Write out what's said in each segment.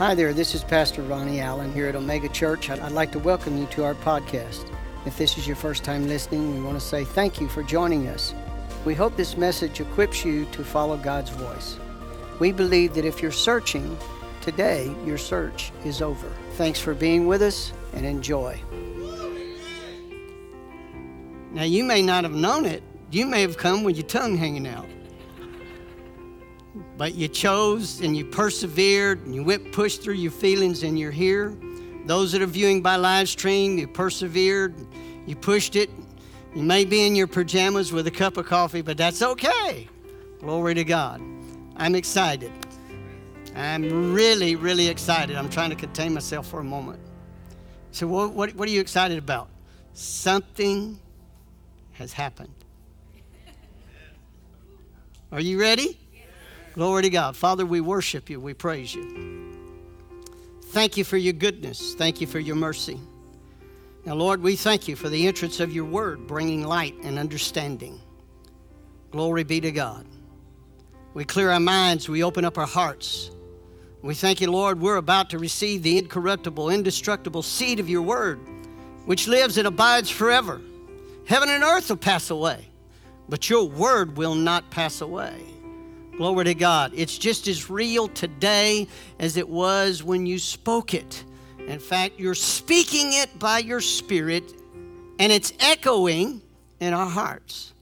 Hi there, this is Pastor Ronnie Allen here at Omega Church. I'd like to welcome you to our podcast. If this is your first time listening, we want to say thank you for joining us. We hope this message equips you to follow God's voice. We believe that if you're searching, today your search is over. Thanks for being with us and enjoy. Now, you may not have known it, you may have come with your tongue hanging out. But you chose and you persevered and you went pushed through your feelings and you're here. Those that are viewing by live stream, you persevered, you pushed it. You may be in your pajamas with a cup of coffee, but that's okay. Glory to God. I'm excited. I'm really, really excited. I'm trying to contain myself for a moment. So, what, what, what are you excited about? Something has happened. Are you ready? Glory to God. Father, we worship you. We praise you. Thank you for your goodness. Thank you for your mercy. Now, Lord, we thank you for the entrance of your word, bringing light and understanding. Glory be to God. We clear our minds, we open up our hearts. We thank you, Lord, we're about to receive the incorruptible, indestructible seed of your word, which lives and abides forever. Heaven and earth will pass away, but your word will not pass away. Glory to God. It's just as real today as it was when you spoke it. In fact, you're speaking it by your spirit, and it's echoing in our hearts.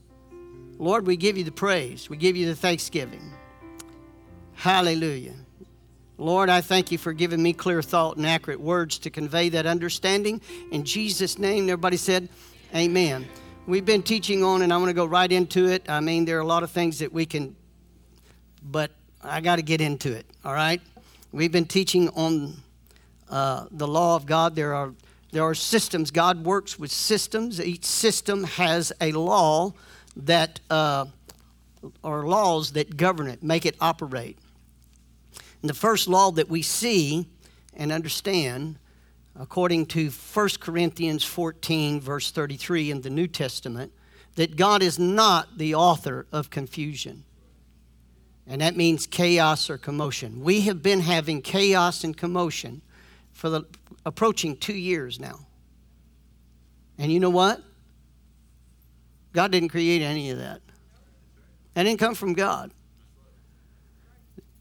Lord, we give you the praise, we give you the thanksgiving. Hallelujah. Lord, I thank you for giving me clear thought and accurate words to convey that understanding. In Jesus' name, everybody said, Amen. We've been teaching on, and I want to go right into it. I mean, there are a lot of things that we can but I got to get into it, all right? We've been teaching on uh, the law of God. There are, there are systems. God works with systems. Each system has a law that, uh, or laws that govern it, make it operate. And the first law that we see and understand, according to 1 Corinthians 14, verse 33 in the New Testament, that God is not the author of confusion and that means chaos or commotion. We have been having chaos and commotion for the approaching two years now. And you know what? God didn't create any of that. That didn't come from God.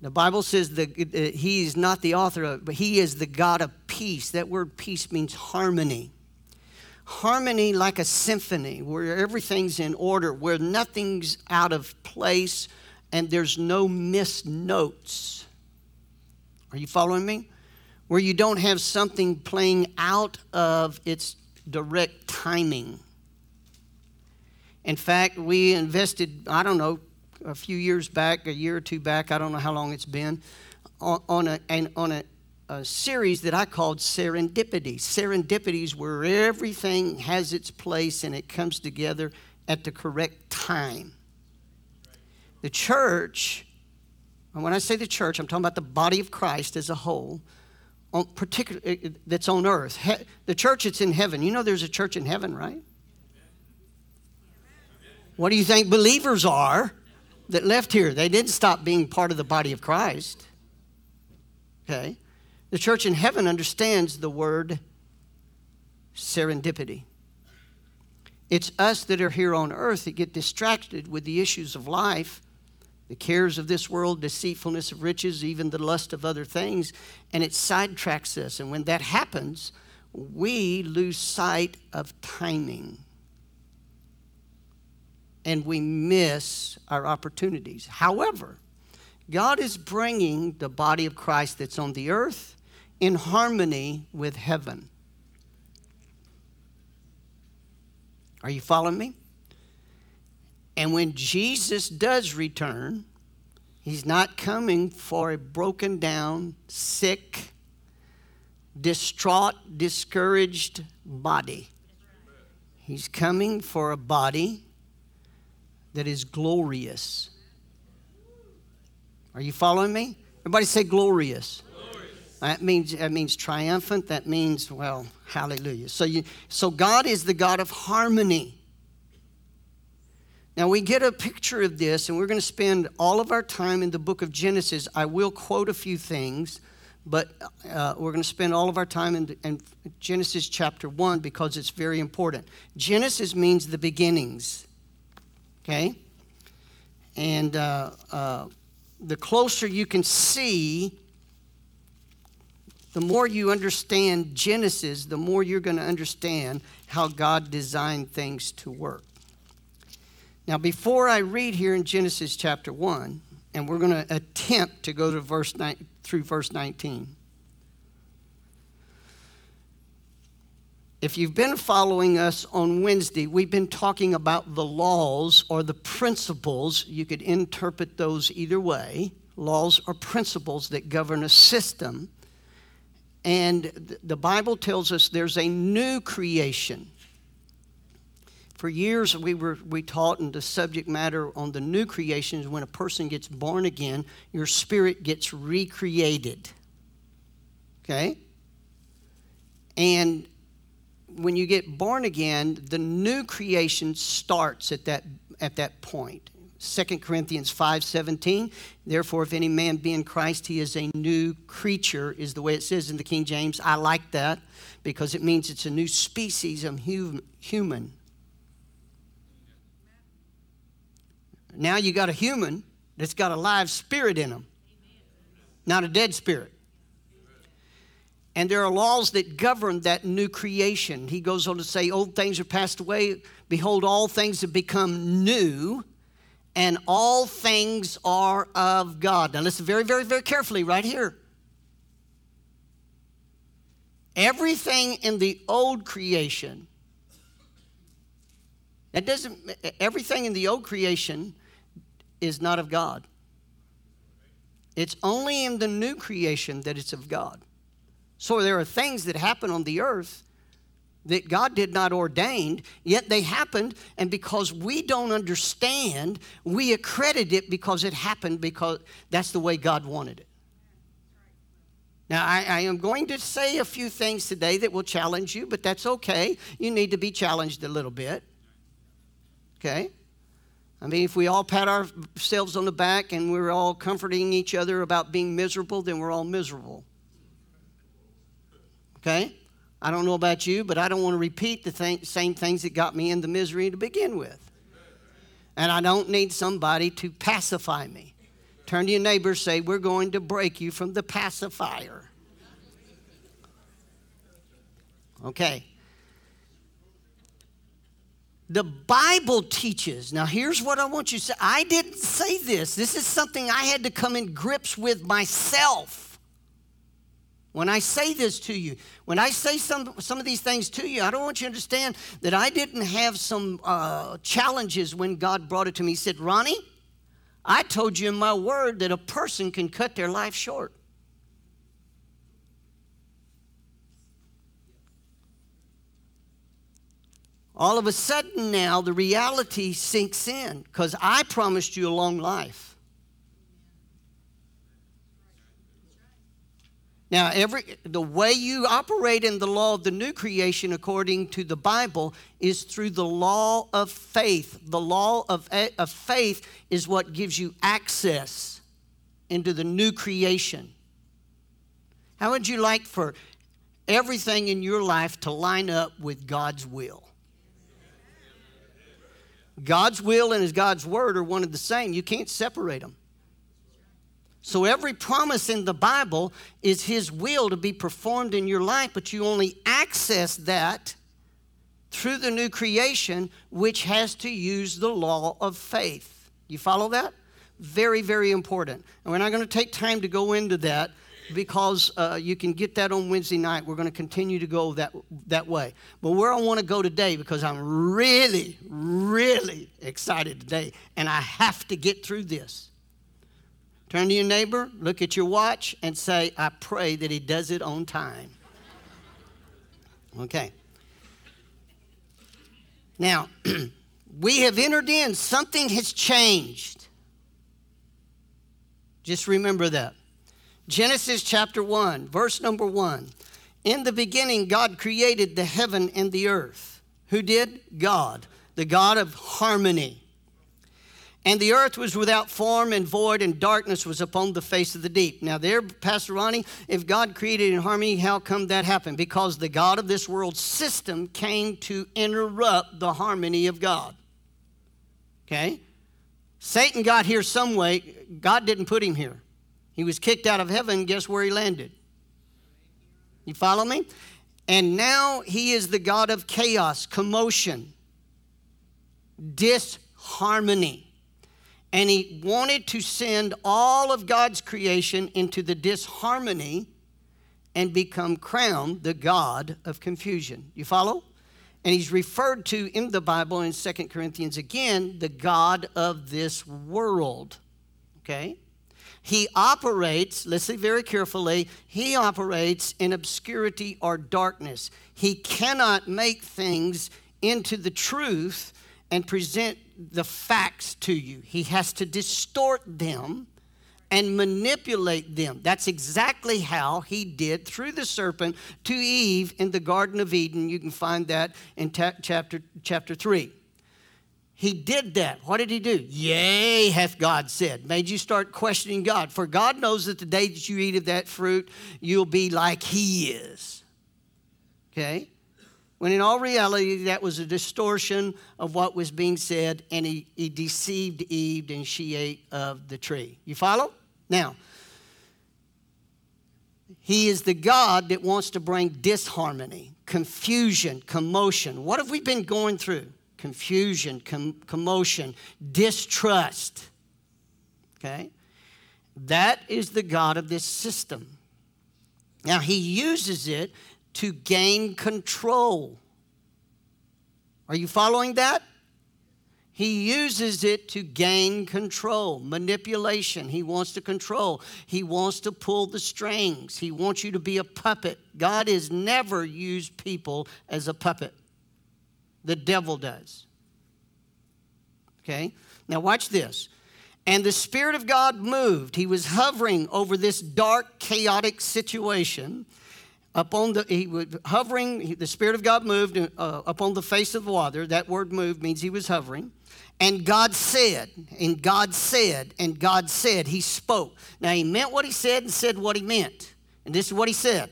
The Bible says that uh, He is not the author of, but He is the God of peace. That word peace means harmony. Harmony like a symphony, where everything's in order, where nothing's out of place, and there's no missed notes. Are you following me? Where you don't have something playing out of its direct timing. In fact, we invested, I don't know, a few years back, a year or two back, I don't know how long it's been, on, on, a, on a, a series that I called Serendipity. Serendipities where everything has its place and it comes together at the correct time. The church, and when I say the church, I'm talking about the body of Christ as a whole, on particular, that's on earth. He, the church that's in heaven. You know there's a church in heaven, right? What do you think believers are that left here? They didn't stop being part of the body of Christ. Okay? The church in heaven understands the word serendipity. It's us that are here on earth that get distracted with the issues of life the cares of this world, deceitfulness of riches, even the lust of other things, and it sidetracks us. And when that happens, we lose sight of timing and we miss our opportunities. However, God is bringing the body of Christ that's on the earth in harmony with heaven. Are you following me? And when Jesus does return, he's not coming for a broken down, sick, distraught, discouraged body. He's coming for a body that is glorious. Are you following me? Everybody say glorious. That means that means triumphant. That means well, hallelujah. So you so God is the God of harmony. Now, we get a picture of this, and we're going to spend all of our time in the book of Genesis. I will quote a few things, but uh, we're going to spend all of our time in, in, Genesis chapter 1 because it's very important. Genesis means the beginnings, okay? And uh, uh, the closer you can see, the more you understand Genesis, the more you're going to understand how God designed things to work. Now, before I read here in Genesis chapter 1, and we're going to attempt to go to verse 9, through verse 19. If you've been following us on Wednesday, we've been talking about the laws or the principles. You could interpret those either way laws or principles that govern a system. And the Bible tells us there's a new creation. For years, we, were, we taught in the subject matter on the new creation is when a person gets born again, your spirit gets recreated. Okay? And when you get born again, the new creation starts at that, at that point. 2 Corinthians 5:17 Therefore if any man be in Christ he is a new creature is the way it says in the King James I like that because it means it's a new species of human Now you got a human that's got a live spirit in them, not a dead spirit. And there are laws that govern that new creation. He goes on to say, Old things are passed away. Behold, all things have become new, and all things are of God. Now, listen very, very, very carefully right here. Everything in the old creation, that doesn't, everything in the old creation is not of God. It's only in the new creation that it's of God. So there are things that happen on the earth that God did not ordain, yet they happened, and because we don't understand, we accredit it because it happened because that's the way God wanted it. Now, I, I, am going to say a few things today that will challenge you, but that's okay. You need to be challenged a little bit. Okay? I mean, if we all pat ourselves on the back and we're all comforting each other about being miserable, then we're all miserable. Okay? I don't know about you, but I don't want to repeat the th- same things that got me into misery to begin with. And I don't need somebody to pacify me. Turn to your neighbor say, We're going to break you from the pacifier. Okay. The Bible teaches. Now, here's what I want you to say. I didn't say this. This is something I had to come in grips with myself. When I say this to you, when I say some, some of these things to you, I don't want you to understand that I didn't have some uh, challenges when God brought it to me. He said, Ronnie, I told you in my word that a person can cut their life short. All of a sudden now the reality sinks in because I promised you a long life. Now, every the way you operate in the law of the new creation, according to the Bible, is through the law of faith. The law of, eh, of faith is what gives you access into the new creation. How would you like for everything in your life to line up with God's will? God's will and His God's word are one and the same. You can't separate them. So every promise in the Bible is His will to be performed in your life, but you only access that through the new creation, which has to use the law of faith. You follow that? Very, very important. And we're not going to take time to go into that because uh, you can get that on Wednesday night. We're going to continue to go that, that way. But where I want to go today, because I'm really, really excited today, and I have to get through this. Turn to your neighbor, look at your watch, and say, I pray that he does it on time. Okay. Now, we have entered in, something has changed. Just remember that. Genesis chapter 1, verse number 1. In the beginning, God created the heaven and the earth. Who did? God, the God of harmony. And the earth was without form and void, and darkness was upon the face of the deep. Now, there, Pastor Ronnie, if God created in harmony, how come that happened? Because the God of this world system came to interrupt the harmony of God. Okay? Satan got here some way. God didn't put him here. He was kicked out of heaven. Guess where he landed? You follow me? And now he is the God of chaos, commotion, disharmony and he wanted to send all of God's creation into the disharmony and become crowned the God of confusion. You follow? And he's referred to in the Bible in Second Corinthians again, the God of this world. Okay? He operates, listen very carefully, he operates in obscurity or darkness. He cannot make things into the truth and present the facts to you. He has to distort them and manipulate them. That's exactly how he did through the serpent to Eve in the Garden of Eden. You can find that in ta- chapter, chapter 3. He did that. What did he do? Yea, hath God said. Made you start questioning God. For God knows that the day that you eat of that fruit, you'll be like he is. Okay? when in all reality that was a distortion of what was being said, and he, he deceived Eve and she ate of the tree. You follow? Now, he is the God that wants to bring disharmony, confusion, commotion. What have we been going through? Confusion, com- commotion, distrust. Okay? That is the God of this system. Now, he uses it to gain control. Are you following that? He uses it to gain control, manipulation. He wants to control. He wants to pull the strings. He wants you to be a puppet. God has never used people as a puppet, the devil does. Okay? Now, watch this. And the Spirit of God moved. He was hovering over this dark, chaotic situation upon the he was hovering the spirit of god moved uh, upon the face of the water that word moved means he was hovering and god said and god said and god said he spoke now he meant what he said and said what he meant and this is what he said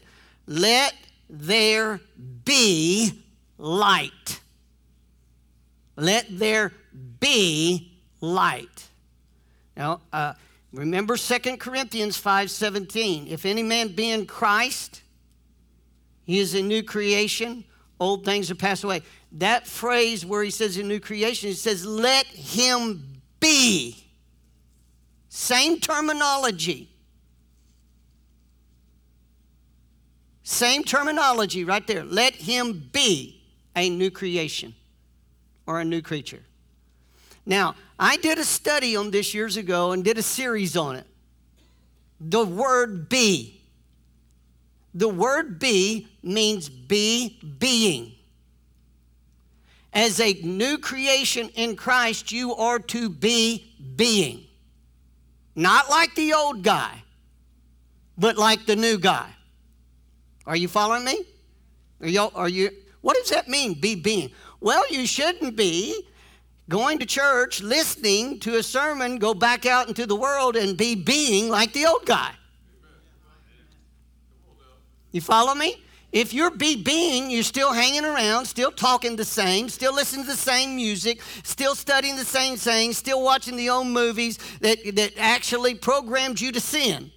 let there be light let there be light now uh, remember 2 corinthians 5.17 if any man be in christ he is a new creation. Old things are passed away. That phrase where he says a new creation, he says, let him be. Same terminology. Same terminology right there. Let him be a new creation or a new creature. Now, I did a study on this years ago and did a series on it. The word be. The word be means be being. As a new creation in Christ, you are to be being. Not like the old guy, but like the new guy. Are you following me? Are you, are you, what does that mean, be being? Well, you shouldn't be going to church, listening to a sermon, go back out into the world and be being like the old guy. You follow me? If you're be being, you're still hanging around, still talking the same, still listening to the same music, still studying the same things, still watching the old movies that, that actually programmed you to sin.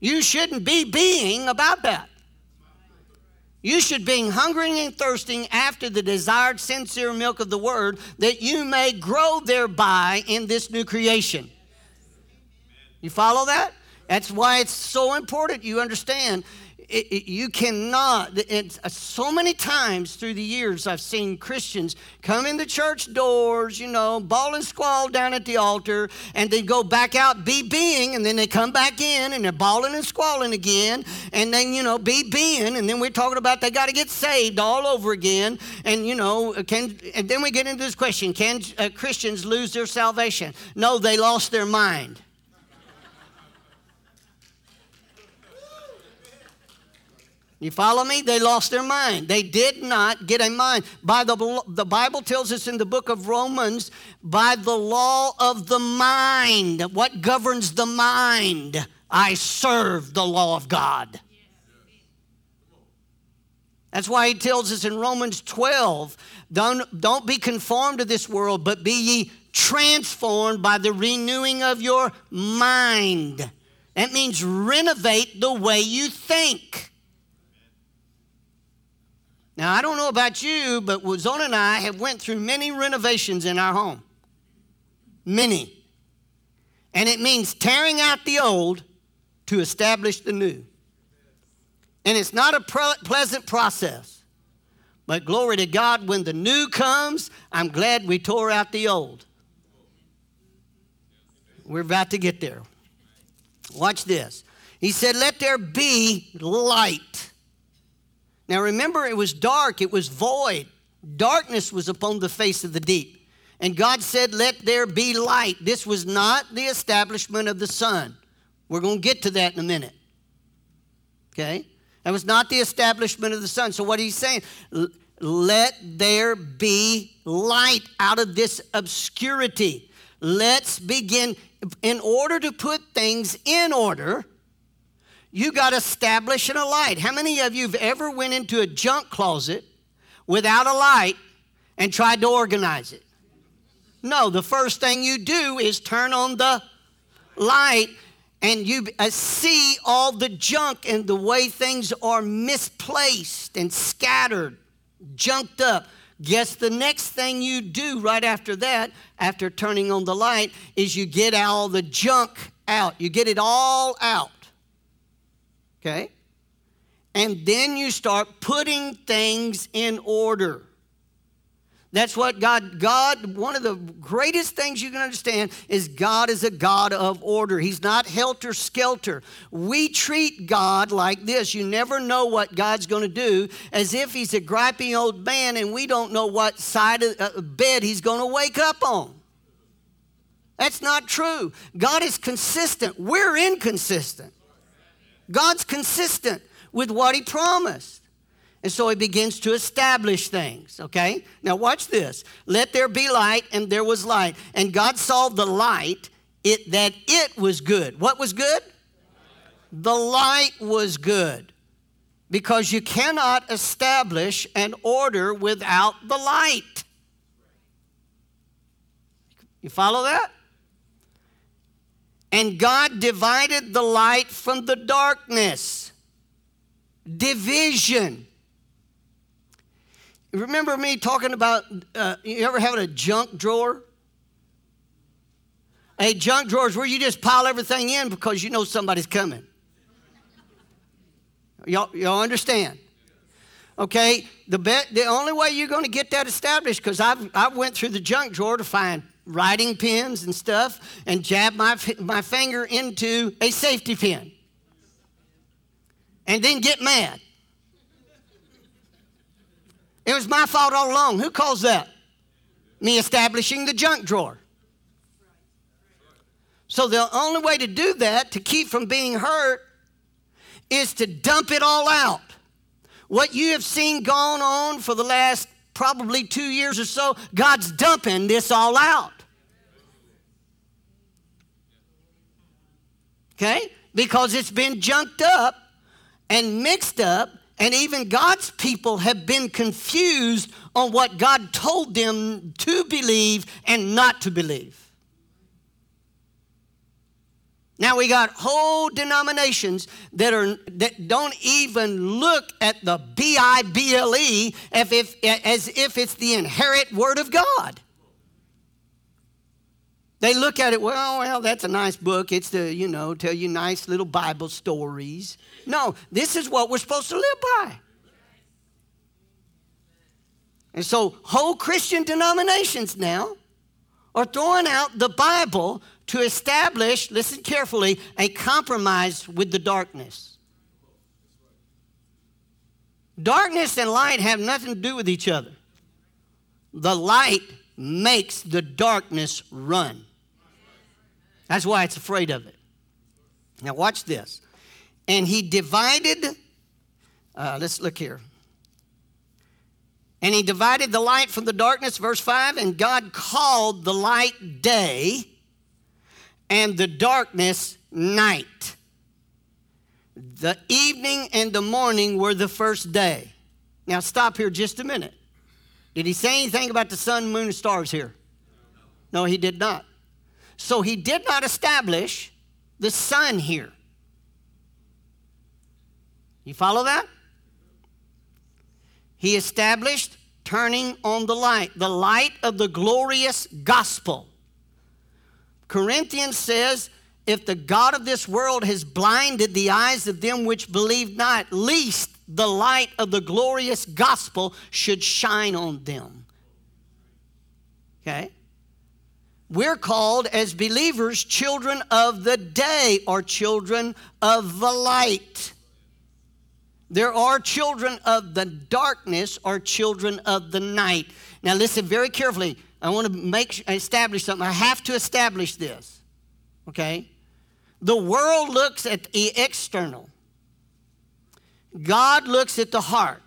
You shouldn't be being about that. You should be hungering and thirsting after the desired, sincere milk of the word that you may grow thereby in this new creation. You follow that? That's why it's so important you understand. It, it, you cannot, uh, so many times through the years, I've seen Christians come in the church doors, you know, bawl and squall down at the altar, and they go back out, be being, and then they come back in and they're bawling and squalling again, and then, you know, be being, and then we're talking about they got to get saved all over again. And, you know, can, and then we get into this question can uh, Christians lose their salvation? No, they lost their mind. You follow me? They lost their mind. They did not get a mind. By the, the Bible tells us in the book of Romans, by the law of the mind, what governs the mind? I serve the law of God. That's why he tells us in Romans 12 don't, don't be conformed to this world, but be ye transformed by the renewing of your mind. That means renovate the way you think. Now, I don't know about you, but Zona and I have went through many renovations in our home. Many. And it means tearing out the old to establish the new. And it's not a pleasant process. But glory to God, when the new comes, I'm glad we tore out the old. We're about to get there. Watch this. He said, Let there be light. Now remember, it was dark, it was void. Darkness was upon the face of the deep. And God said, Let there be light. This was not the establishment of the sun. We're going to get to that in a minute. Okay? That was not the establishment of the sun. So, what he's saying, let there be light out of this obscurity. Let's begin. In order to put things in order, you got establish a light. How many of you have ever went into a junk closet without a light and tried to organize it? No, the first thing you do is turn on the light and you uh, see all the junk and the way things are misplaced and scattered, junked up. Guess the next thing you do right after that, after turning on the light, is you get all the junk out. You get it all out. Okay? And then you start putting things in order. That's what God, God, one of the greatest things you can understand is God is a God of order. He's not helter skelter. We treat God like this. You never know what God's going to do, as if He's a griping old man and we don't know what side of uh, bed He's going to wake up on. That's not true. God is consistent. We're inconsistent. God's consistent with what He promised. And so he begins to establish things, okay? Now watch this. Let there be light, and there was light. And God saw the light, it that it was good. What was good? The light was good. Because you cannot establish an order without the light. You follow that? And God divided the light from the darkness. Division. Remember me talking about, uh, you ever having a junk drawer? A junk drawer is where you just pile everything in because you know somebody's coming. Y'all, y'all understand? Okay, the, be- the only way you're going to get that established, because I've, I went through the junk drawer to find writing pens and stuff and jab my, my finger into a safety pin and then get mad. It was my fault all along. Who calls that? Me establishing the junk drawer. So the only way to do that, to keep from being hurt, is to dump it all out. What you have seen gone on for the last probably two years or so, God's dumping this all out. Okay? Because it's been junked up and mixed up and even God's people have been confused on what God told them to believe and not to believe. Now we got whole denominations that are that don't even look at the B I B L E as if, it's the inherent word of God. They look at it, well, well, that's a nice book. It's to, you know, tell you nice little Bible stories. No, this is what we're supposed to live by. And so, whole Christian denominations now are throwing out the Bible to establish, listen carefully, a compromise with the darkness. Darkness and light have nothing to do with each other. The light makes the darkness run. That's why it's afraid of it. Now, watch this. And he divided Uh, let's look here. And he divided the light from the darkness, verse 5, and God called the light day and the darkness night. The evening and the morning were the first day. Now, stop here just a minute. Did he say anything about the sun, moon, and stars here? No, he did not. So he did not establish the sun here. You follow that? He established turning on the light, the light of the glorious gospel. Corinthians says, if the God of this world has blinded the eyes of them which believe not, least the light of the glorious gospel should shine on them. Okay? We're called as believers children of the day or children of the light. There are children of the darkness or children of the night. Now listen very carefully. I want to make establish something. I have to establish this. Okay? The world looks at the external. God looks at the heart.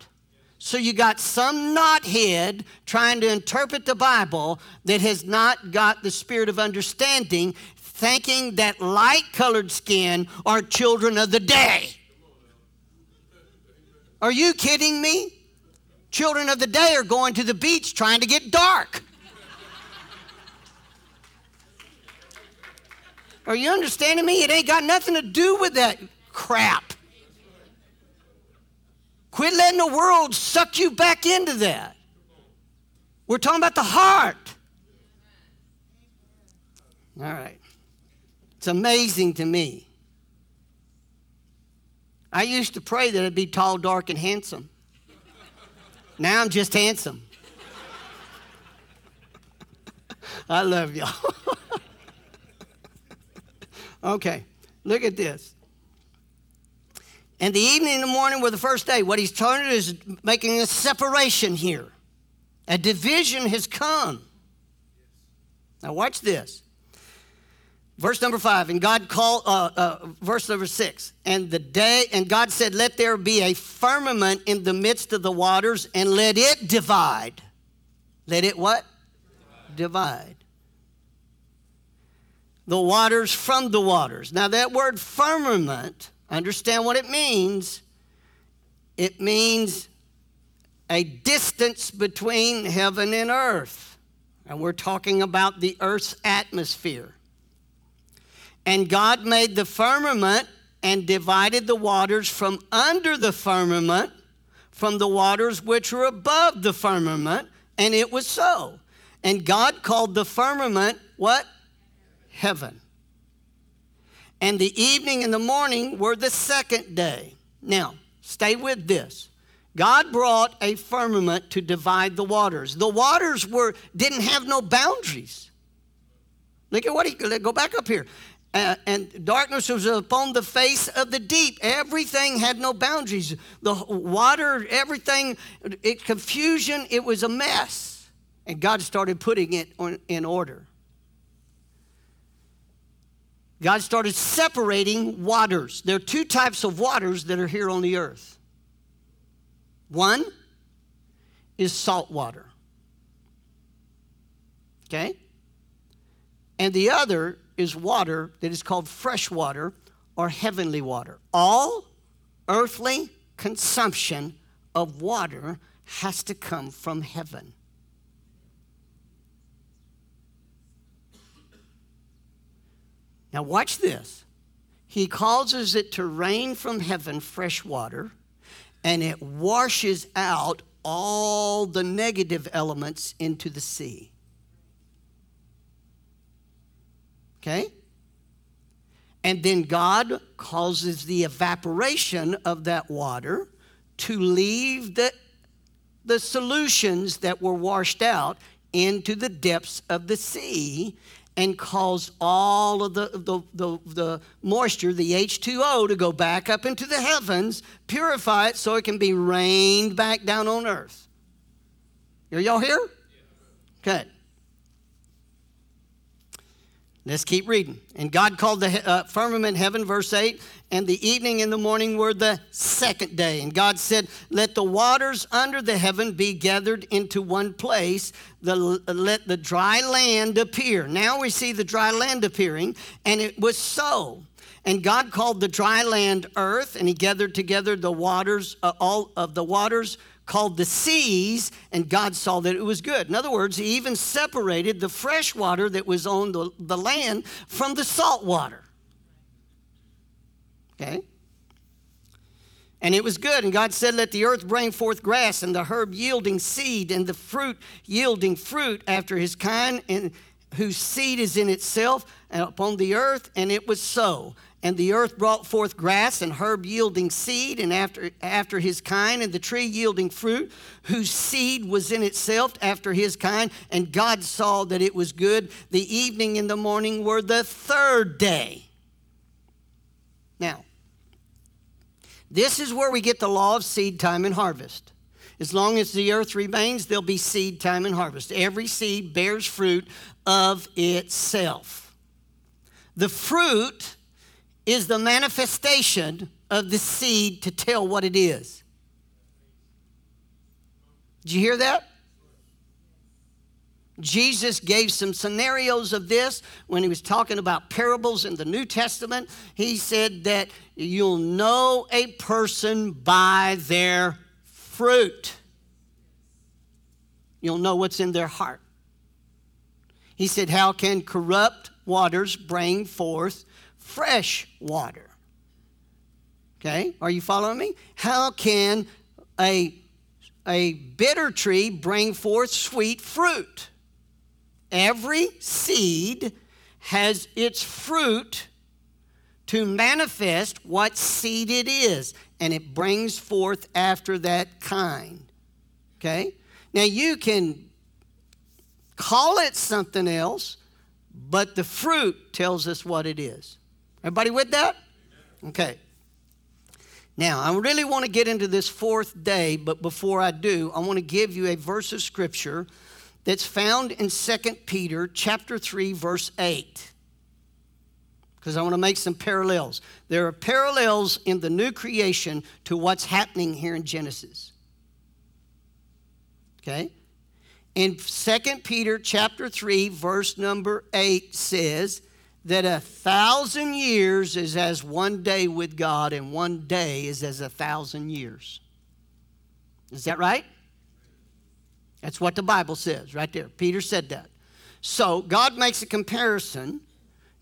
So you got some knothead trying to interpret the Bible that has not got the spirit of understanding, thinking that light colored skin are children of the day. Are you kidding me? Children of the day are going to the beach trying to get dark. Are you understanding me? It ain't got nothing to do with that crap. Quit letting the world suck you back into that. We're talking about the heart. All right. It's amazing to me. I used to pray that I'd be tall, dark, and handsome. Now I'm just handsome. I love y'all. okay, look at this. And the evening and the morning were the first day. What he's trying to do is making a separation here. A division has come. Now, watch this. Verse number five, and God called, uh, uh, verse number six, and the day, and God said, Let there be a firmament in the midst of the waters, and let it divide. Let it what? Divide. divide. The waters from the waters. Now, that word firmament Understand what it means. It means a distance between heaven and earth. And we're talking about the earth's atmosphere. And God made the firmament and divided the waters from under the firmament from the waters which are above the firmament, and it was so. And God called the firmament what? Heaven and the evening and the morning were the second day. Now, stay with this. God brought a firmament to divide the waters. The waters were didn't have no boundaries. Look at what he go back up here. Uh, and darkness was upon the face of the deep. Everything had no boundaries. The water, everything, it, confusion, it was a mess. And God started putting it on, in order. God started separating waters. There are two types of waters that are here on the earth. One is salt water. Okay? And the other is water that is called fresh water or heavenly water. All earthly consumption of water has to come from heaven. Now, watch this. He causes it to rain from heaven fresh water, and it washes out all the negative elements into the sea. Okay? And then God causes the evaporation of that water to leave the, the solutions that were washed out into the depths of the sea and cause all of the, the, the, the, moisture, the H2O, to go back up into the heavens, purify it so it can be rained back down on earth. Are y'all here? Okay. Let's keep reading. And God called the uh, firmament heaven, verse 8, and the evening and the morning were the second day. And God said, Let the waters under the heaven be gathered into one place, the, let the dry land appear. Now we see the dry land appearing, and it was so. And God called the dry land earth, and he gathered together the waters, uh, all of the waters called the seas, and God saw that it was good. In other words, he even separated the fresh water that was on the, the land from the salt water. Okay? And it was good. And God said, Let the earth bring forth grass, and the herb yielding seed, and the fruit yielding fruit after his kind, and whose seed is in itself upon the earth. And it was so. And the earth brought forth grass and herb yielding seed, and after, after his kind, and the tree yielding fruit, whose seed was in itself after his kind. And God saw that it was good. The evening and the morning were the third day. Now, this is where we get the law of seed time and harvest. As long as the earth remains, there'll be seed time and harvest. Every seed bears fruit of itself. The fruit is the manifestation of the seed to tell what it is. Did you hear that? Jesus gave some scenarios of this when he was talking about parables in the New Testament. He said that you'll know a person by their fruit, you'll know what's in their heart. He said, How can corrupt waters bring forth fresh water. Okay, are you following me? How can a, a bitter tree bring forth sweet fruit? Every seed has its fruit to manifest what seed it is, and it brings forth after that kind. Okay? Now you can call it something else, but the fruit tells us what it is. Everybody with that? Okay. Now, I really want to get into this fourth day, but before I do, I want to give you a verse of scripture that's found in 2 Peter chapter 3 verse 8. Because I want to make some parallels. There are parallels in the new creation to what's happening here in Genesis. Okay? In 2 Peter chapter 3 verse number 8 says, that a thousand years is as one day with God, and one day is as a thousand years. Is that right? That's what the Bible says right there. Peter said that. So God makes a comparison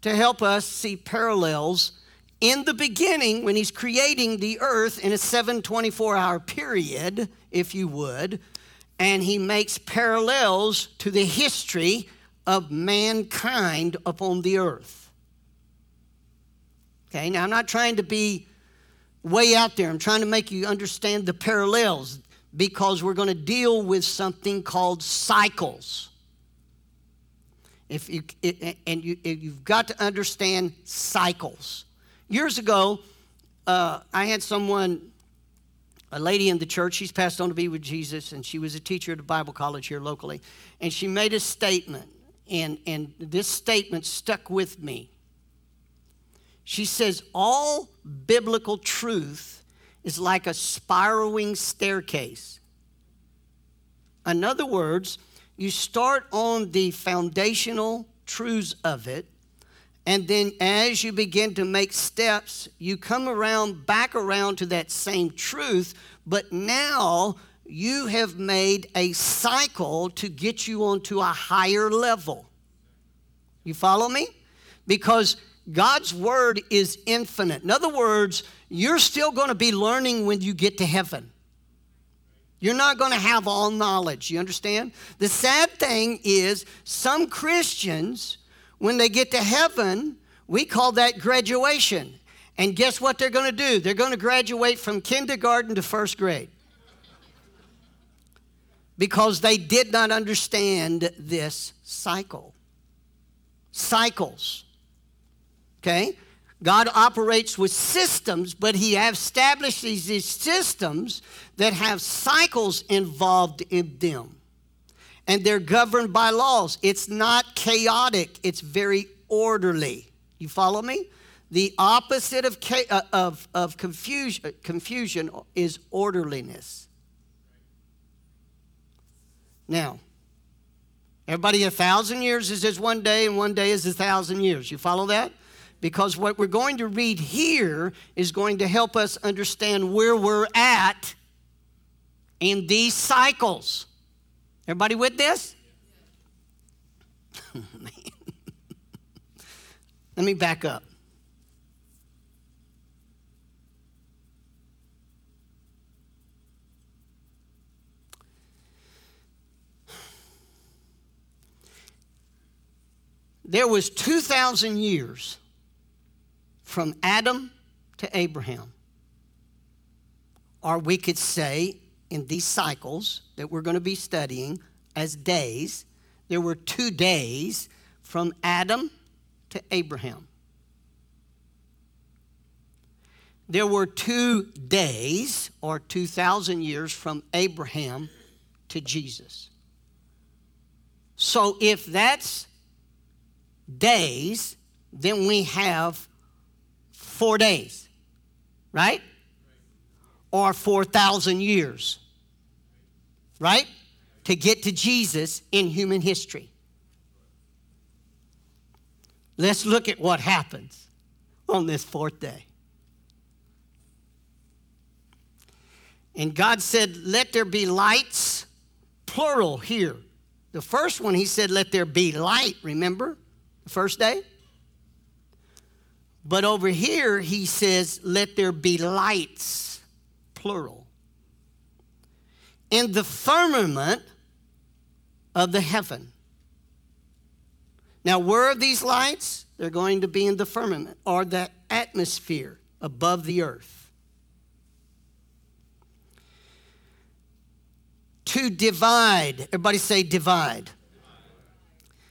to help us see parallels in the beginning when He's creating the earth in a 724 hour period, if you would, and He makes parallels to the history of mankind upon the earth. Okay, now I'm not trying to be way out there. I'm trying to make you understand the parallels because we're going to deal with something called cycles. If you, and you, you've got to understand cycles. Years ago, uh, I had someone, a lady in the church, she's passed on to be with Jesus, and she was a teacher at a Bible college here locally. And she made a statement and, and this statement stuck with me. She says, All biblical truth is like a spiraling staircase. In other words, you start on the foundational truths of it, and then as you begin to make steps, you come around back around to that same truth, but now you have made a cycle to get you onto a higher level. You follow me? Because God's word is infinite. In other words, you're still going to be learning when you get to heaven. You're not going to have all knowledge. You understand? The sad thing is, some Christians, when they get to heaven, we call that graduation. And guess what they're going to do? They're going to graduate from kindergarten to first grade because they did not understand this cycle. Cycles. Okay? God operates with systems, but He establishes these systems that have cycles involved in them. And they're governed by laws. It's not chaotic, it's very orderly. You follow me? The opposite of, uh, of, of confusion, confusion is orderliness. Now, everybody, a thousand years is as one day, and one day is a thousand years. You follow that? Because what we're going to read here is going to help us understand where we're at in these cycles. Everybody with this? Oh, Let me back up. There was 2,000 years from Adam to Abraham. Or we could say in these cycles that we're going to be studying as days, there were two days from Adam to Abraham. There were two days or 2,000 years from Abraham to Jesus. So if that's days, then we have four days, right? Or 4,000 years, right? To get to Jesus in human history. Let's look at what happens on this fourth day. And God said, Let there be lights, plural here. The first one, He said, Let there be light, remember? First day? But over here, He says, Let there be lights, plural. In the firmament of the heaven. Now, where are these lights? They're going to be in the firmament or the atmosphere above the earth. To divide, everybody say divide.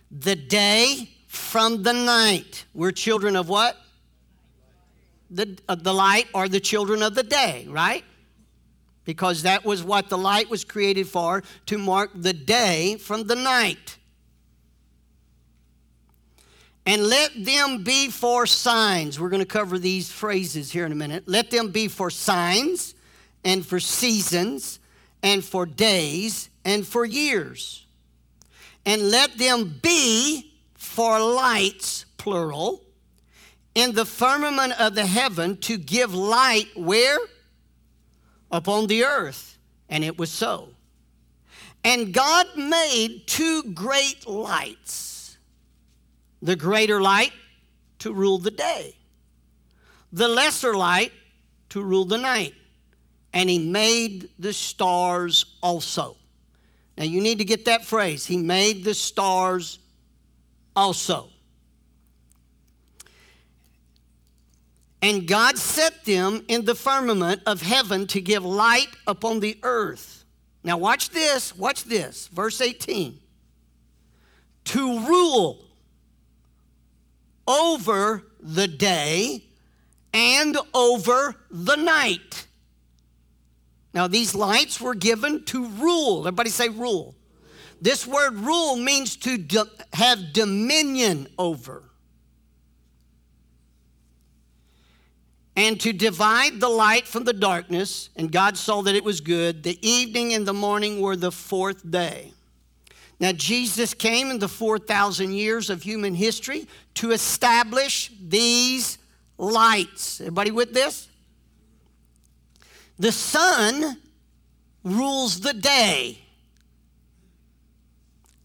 The day from the night. We're children of what? The, uh, the light or the children of the day, right? Because that was what the light was created for, to mark the day from the night and let them be for signs. We're going to cover these phrases here in a minute. Let them be for signs and for seasons and for days and for years. And let them be for lights, plural, in the firmament of the heaven to give light where? Upon the earth. And it was so. And God made two great lights the greater light to rule the day, the lesser light to rule the night. And he made the stars also. Now you need to get that phrase. He made the stars also. And God set them in the firmament of heaven to give light upon the earth. Now, watch this, watch this. Verse 18. To rule over the day and over the night. Now, these lights were given to rule. Everybody say rule. This word rule means to do, have dominion over. And to divide the light from the darkness, and God saw that it was good. The evening and the morning were the fourth day. Now, Jesus came in the 4,000 years of human history to establish these lights. Everybody with this? The sun rules the day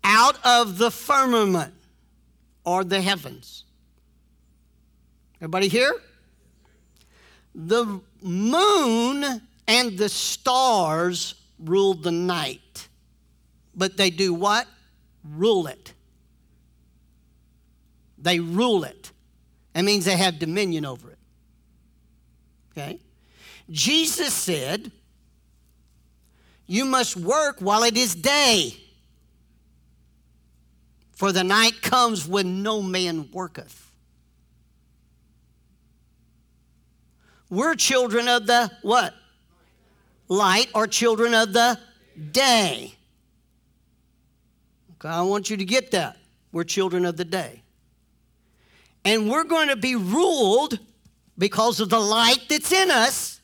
out of the firmament or the heavens. Everybody here? The moon and the stars rule the night. But they do what? Rule it. They rule it. That means they have dominion over it. Okay? Jesus said, You must work while it is day, for the night comes when no man worketh. We're children of the what? Light or children of the day. Okay, I want you to get that. We're children of the day. And we're going to be ruled because of the light that's in us.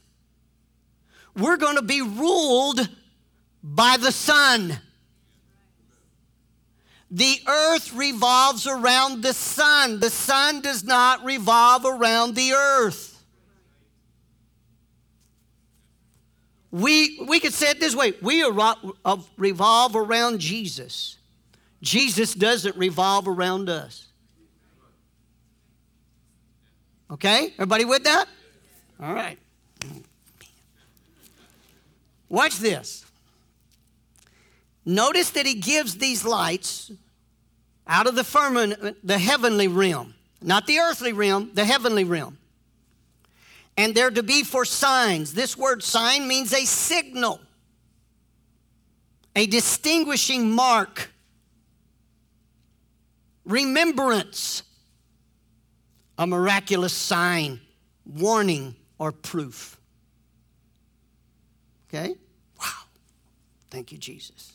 We're going to be ruled by the sun. The earth revolves around the sun. The sun does not revolve around the earth. We, we could say it this way we uh, revolve around Jesus. Jesus doesn't revolve around us. Okay? Everybody with that? All right. Watch this. Notice that he gives these lights out of the firmament, the heavenly realm, not the earthly realm, the heavenly realm. And they're to be for signs. This word sign means a signal, a distinguishing mark, remembrance, a miraculous sign, warning, or proof. Okay? Wow. Thank you, Jesus.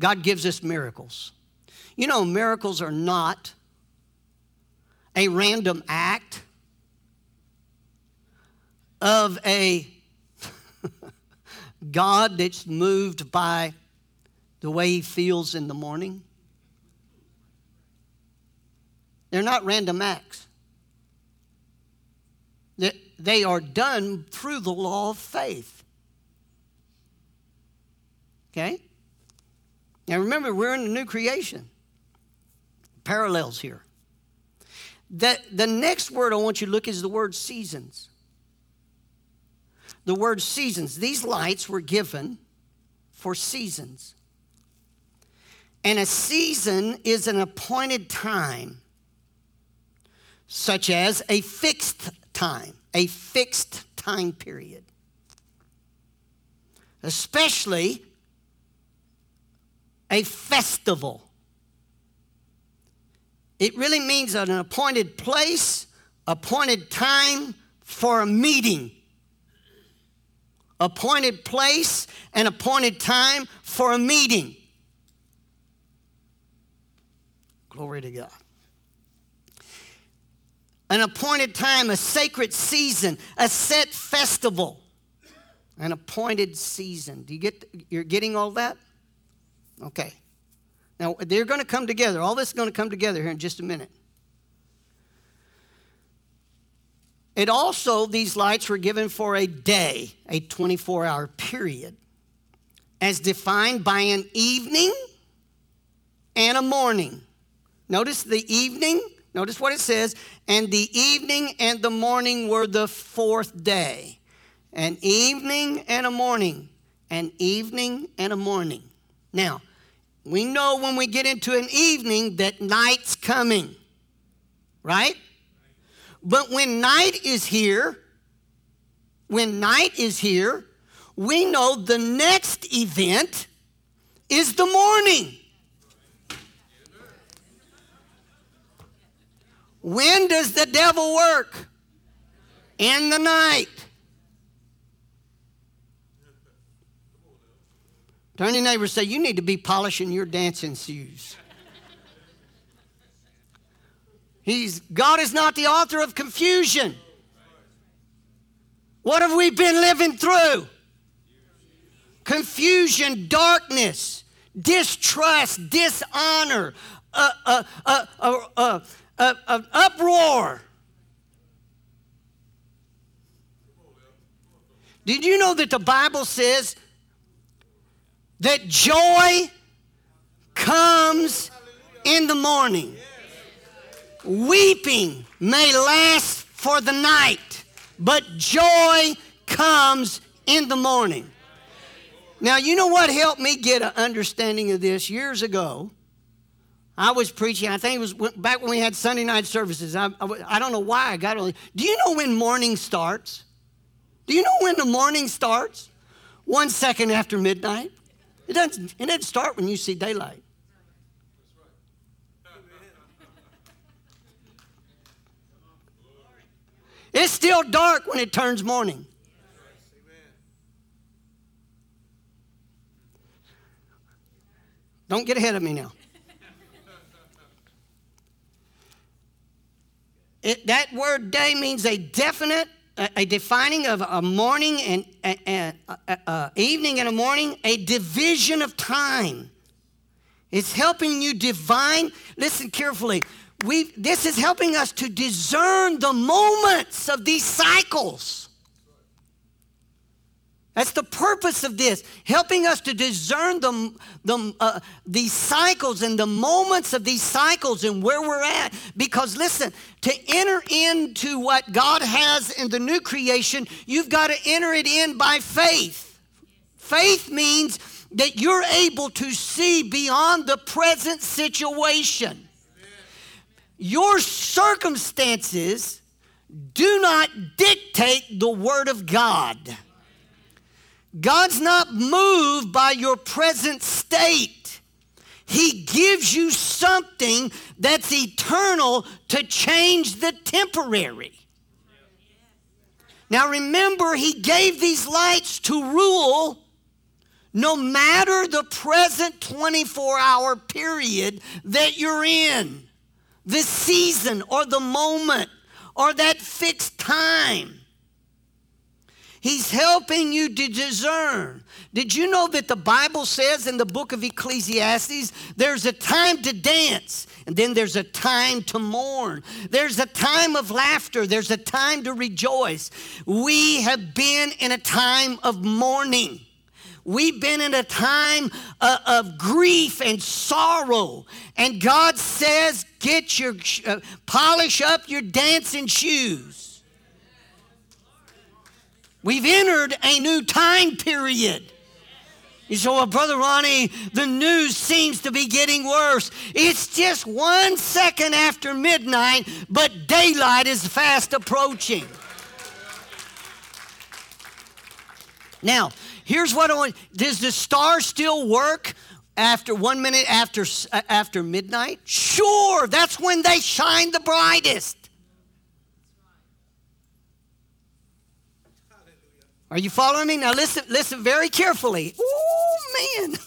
God gives us miracles. You know, miracles are not a random act of a God that's moved by the way he feels in the morning. They're not random acts. They are done through the law of faith. Okay? Now remember, we're in a new creation. Parallels here. The, the next word I want you to look is the word seasons. The word seasons. These lights were given for seasons. And a season is an appointed time, such as a fixed time, a fixed time period. Especially a festival. It really means an appointed place, appointed time for a meeting. Appointed place and appointed time for a meeting. Glory to God. An appointed time, a sacred season, a set festival, an appointed season. Do you get you're getting all that? Okay. Now, they're going to come together. All this is going to come together here in just a minute. It also, these lights were given for a day, a 24 hour period, as defined by an evening and a morning. Notice the evening, notice what it says, and the evening and the morning were the fourth day. An evening and a morning, an evening and a morning. Now, we know when we get into an evening that night's coming, right? But when night is here, when night is here, we know the next event is the morning. When does the devil work? In the night. Turn your neighbor say, You need to be polishing your dancing shoes. He's, God is not the author of confusion. What have we been living through? Confusion, darkness, distrust, dishonor, uh, uh, uh, uh, uh, uh uproar. Did you know that the Bible says that joy comes in the morning. Weeping may last for the night, but joy comes in the morning. Now, you know what helped me get an understanding of this years ago? I was preaching, I think it was back when we had Sunday night services. I, I, I don't know why I got it. Do you know when morning starts? Do you know when the morning starts? One second after midnight. It doesn't, it doesn't start when you see daylight. It's still dark when it turns morning. Don't get ahead of me now. it, that word day means a definite, a, defining of a morning and a, a, a, evening and a morning, a division of time. It's helping you divine. Listen carefully. We, this is helping us to discern the moments of these cycles. That's the purpose of this, helping us to discern the, the, uh, these cycles and the moments of these cycles and where we're at. Because listen, to enter into what God has in the new creation, you've got to enter it in by faith. Faith means that you're able to see beyond the present situation. Your circumstances do not dictate the Word of God. God's not moved by your present state. He gives you something that's eternal to change the temporary. Now remember, He gave these lights to rule no matter the present 24 hour period that you're in, the season or the moment or that fixed time. He's helping you to discern. Did you know that the Bible says in the book of Ecclesiastes, there's a time to dance and then there's a time to mourn. There's a time of laughter, there's a time to rejoice. We have been in a time of mourning. We've been in a time uh, of grief and sorrow. And God says, get your, uh, polish up your dancing shoes. We've entered a new time period. You say, well, Brother Ronnie, the news seems to be getting worse. It's just one second after midnight, but daylight is fast approaching. Now, here's what I want. Does the star still work after one minute after, uh, after midnight? Sure, that's when they shine the brightest. Are you following me? Now listen, listen very carefully. Oh man.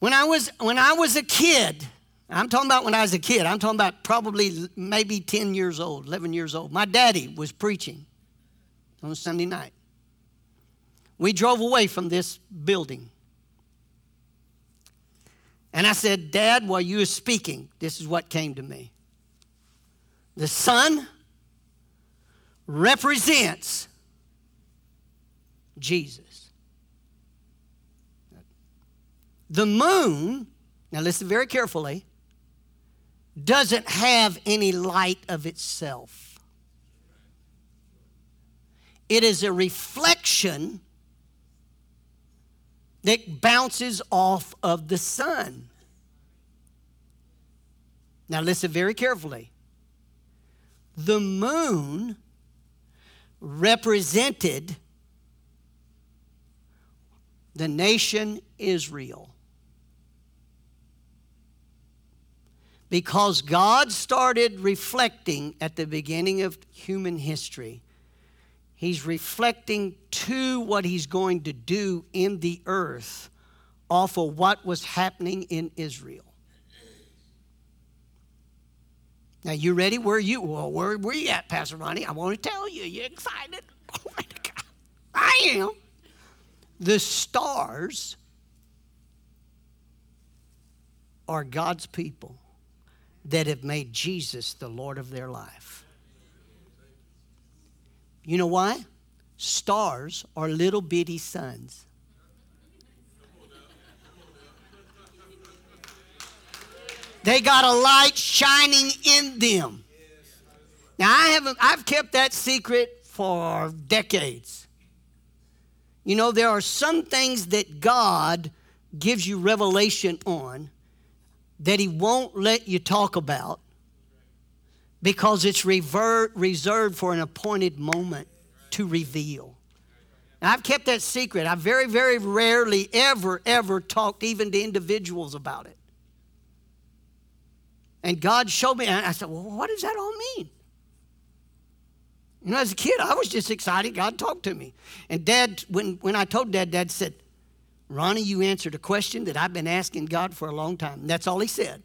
when I was when I was a kid, I'm talking about when I was a kid. I'm talking about probably maybe 10 years old, 11 years old. My daddy was preaching on Sunday night. We drove away from this building. And I said, Dad, while you were speaking, this is what came to me. The sun represents Jesus. The moon, now listen very carefully, doesn't have any light of itself. It is a reflection that bounces off of the sun. Now, listen very carefully the moon represented the nation Israel. Because God started reflecting at the beginning of human history, He's reflecting to what He's going to do in the earth off of what was happening in Israel. Now, you ready? Where are you? Well, where, where you at, Pastor Ronnie? I want to tell you. You excited? Oh. I am. The stars are God's people that have made Jesus the Lord of their life. You know why? Stars are little bitty suns. They got a light shining in them. Now I haven't I've kept that secret for decades. You know, there are some things that God gives you revelation on that He won't let you talk about because it's reserved for an appointed moment to reveal. I've kept that secret. I very, very rarely ever, ever talked even to individuals about it. And God showed me, and I said, Well, what does that all mean? You know, as a kid, I was just excited. God talked to me. And dad, when, when I told dad, dad said, Ronnie, you answered a question that I've been asking God for a long time. that's all he said.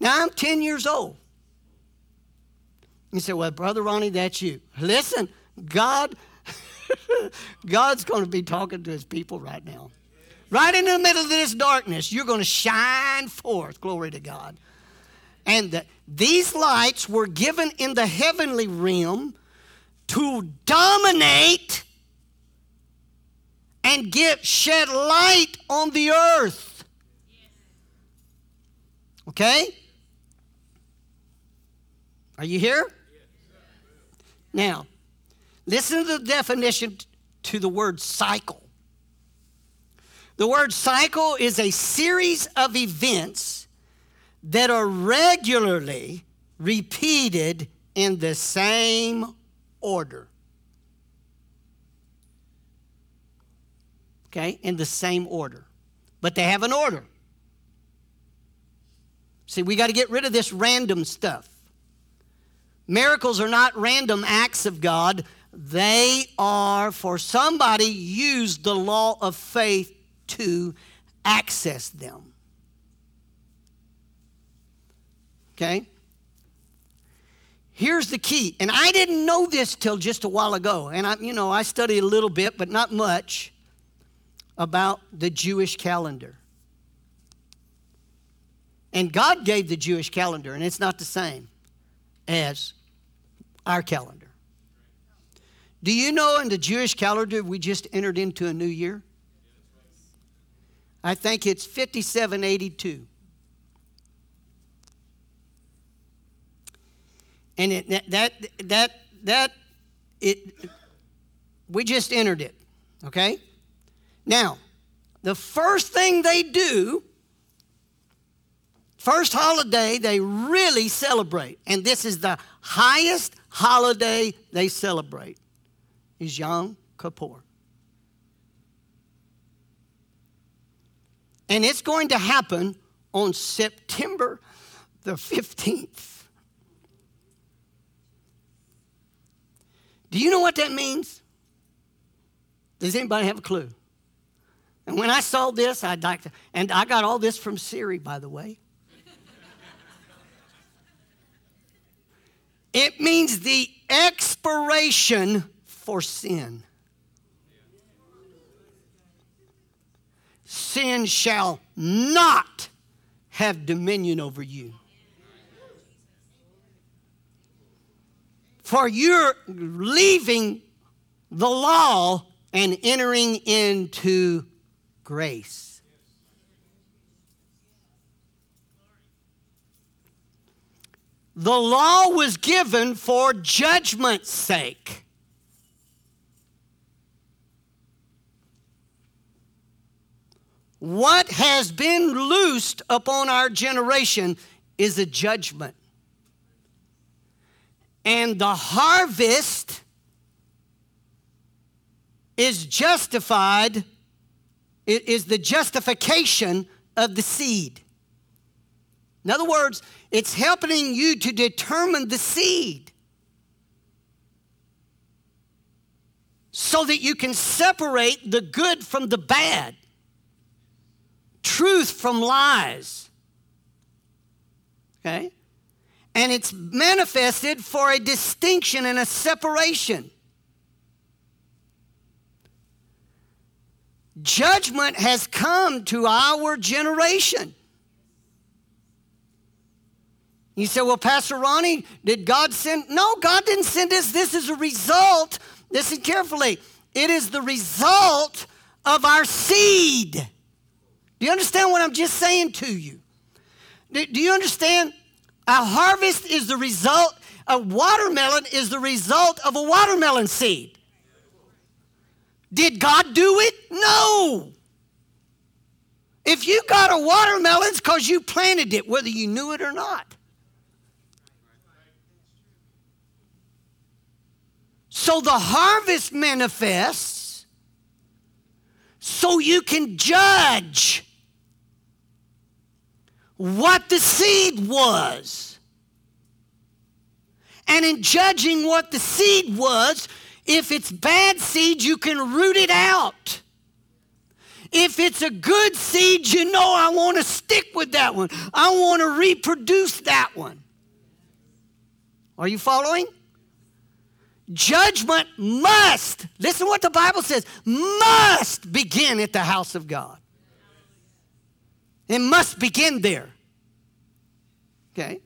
Now I'm 10 years old. You say, Well, Brother Ronnie, that's you. Listen, God, God's going to be talking to his people right now. Right in the middle of this darkness, you're going to shine forth. Glory to God. And the, these lights were given in the heavenly realm to dominate and get shed light on the earth. Okay? Are you here? Now, listen to the definition to the word cycle. The word cycle is a series of events that are regularly repeated in the same order. Okay, in the same order. But they have an order. See, we got to get rid of this random stuff. Miracles are not random acts of God, they are for somebody used the law of faith to access them. Okay? Here's the key, and I didn't know this till just a while ago. And I, you know, I studied a little bit, but not much, about the Jewish calendar. And God gave the Jewish calendar, and it's not the same as our calendar. Do you know in the Jewish calendar we just entered into a new year? I think it's 5782. And it, that, that, that, it, we just entered it, okay? Now, the first thing they do, first holiday they really celebrate, and this is the highest holiday they celebrate, is Yom Kippur. And it's going to happen on September the 15th. Do you know what that means? Does anybody have a clue? And when I saw this, I'd like to, and I got all this from Siri, by the way. it means the expiration for sin. Sin shall not have dominion over you. For you're leaving the law and entering into grace. The law was given for judgment's sake. What has been loosed upon our generation is a judgment. And the harvest is justified, it is the justification of the seed. In other words, it's helping you to determine the seed so that you can separate the good from the bad truth from lies. Okay? And it's manifested for a distinction and a separation. Judgment has come to our generation. You say, well, Pastor Ronnie, did God send? No, God didn't send us. This is a result. Listen carefully. It is the result of our seed. Do you understand what I'm just saying to you? Do, do you understand? A harvest is the result, a watermelon is the result of a watermelon seed. Did God do it? No. If you got a watermelon, it's because you planted it, whether you knew it or not. So the harvest manifests so you can judge what the seed was. And in judging what the seed was, if it's bad seed, you can root it out. If it's a good seed, you know I want to stick with that one. I want to reproduce that one. Are you following? Judgment must, listen what the Bible says, must begin at the house of God. It must begin there. Okay?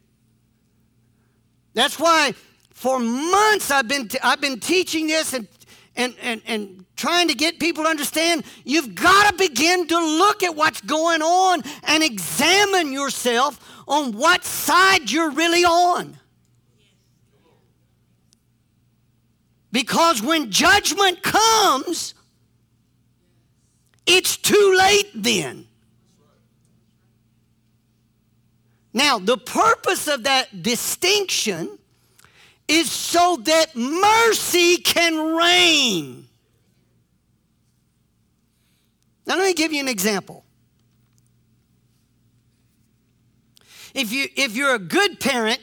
That's why for months I've been, t- I've been teaching this and, and, and, and trying to get people to understand you've got to begin to look at what's going on and examine yourself on what side you're really on. Because when judgment comes, it's too late then. Now, the purpose of that distinction is so that mercy can reign. Now, let me give you an example. If, you, if you're a good parent,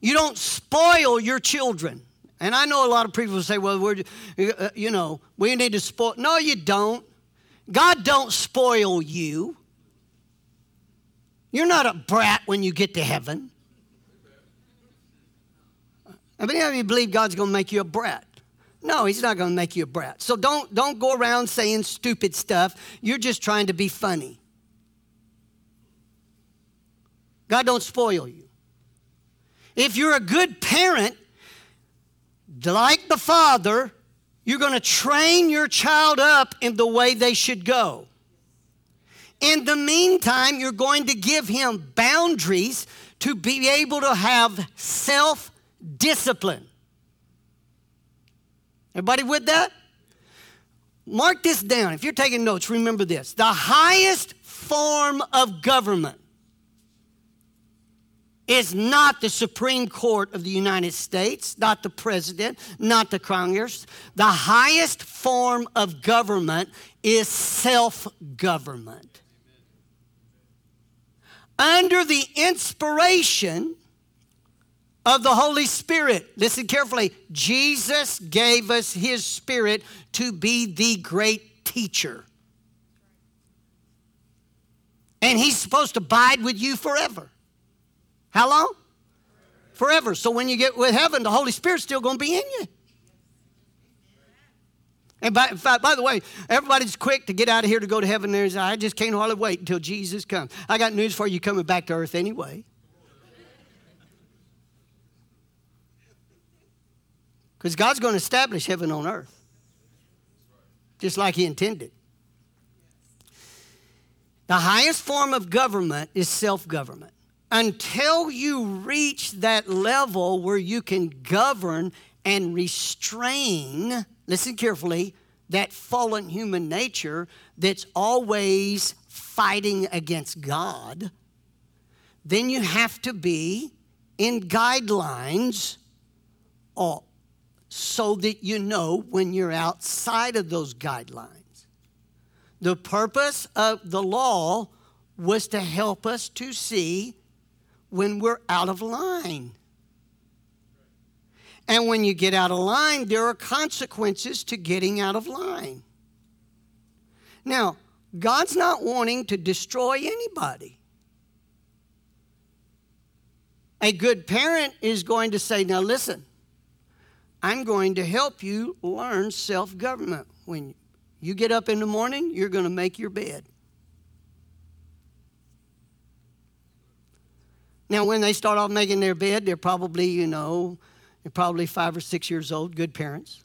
you don't spoil your children. And I know a lot of people say, well, we're, uh, you know, we need to spoil. No, you don't. God don't spoil you. You're not a brat when you get to heaven. How many of you believe God's going to make you a brat? No, he's not going to make you a brat. So don't, don't go around saying stupid stuff. You're just trying to be funny. God don't spoil you. If you're a good parent, like the father, you're going to train your child up in the way they should go. In the meantime, you're going to give him boundaries to be able to have self discipline. Everybody with that? Mark this down. If you're taking notes, remember this. The highest form of government is not the Supreme Court of the United States, not the president, not the Congress. The highest form of government is self government. Under the inspiration of the Holy Spirit. Listen carefully. Jesus gave us his spirit to be the great teacher. And he's supposed to abide with you forever. How long? Forever. So when you get with heaven, the Holy Spirit's still going to be in you. And by, by, the way, everybody's quick to get out of here to go to heaven. There's, I just can't hardly wait until Jesus comes. I got news for you coming back to earth anyway. Because God's going to establish heaven on earth, just like He intended. The highest form of government is self government. Until you reach that level where you can govern and restrain, listen carefully, that fallen human nature that's always fighting against God, then you have to be in guidelines or so that you know when you're outside of those guidelines. The purpose of the law was to help us to see when we're out of line. And when you get out of line, there are consequences to getting out of line. Now, God's not wanting to destroy anybody. A good parent is going to say, Now listen, I'm going to help you learn self government. When you get up in the morning, you're going to make your bed. Now, when they start off making their bed, they're probably, you know, probably five or six years old, good parents.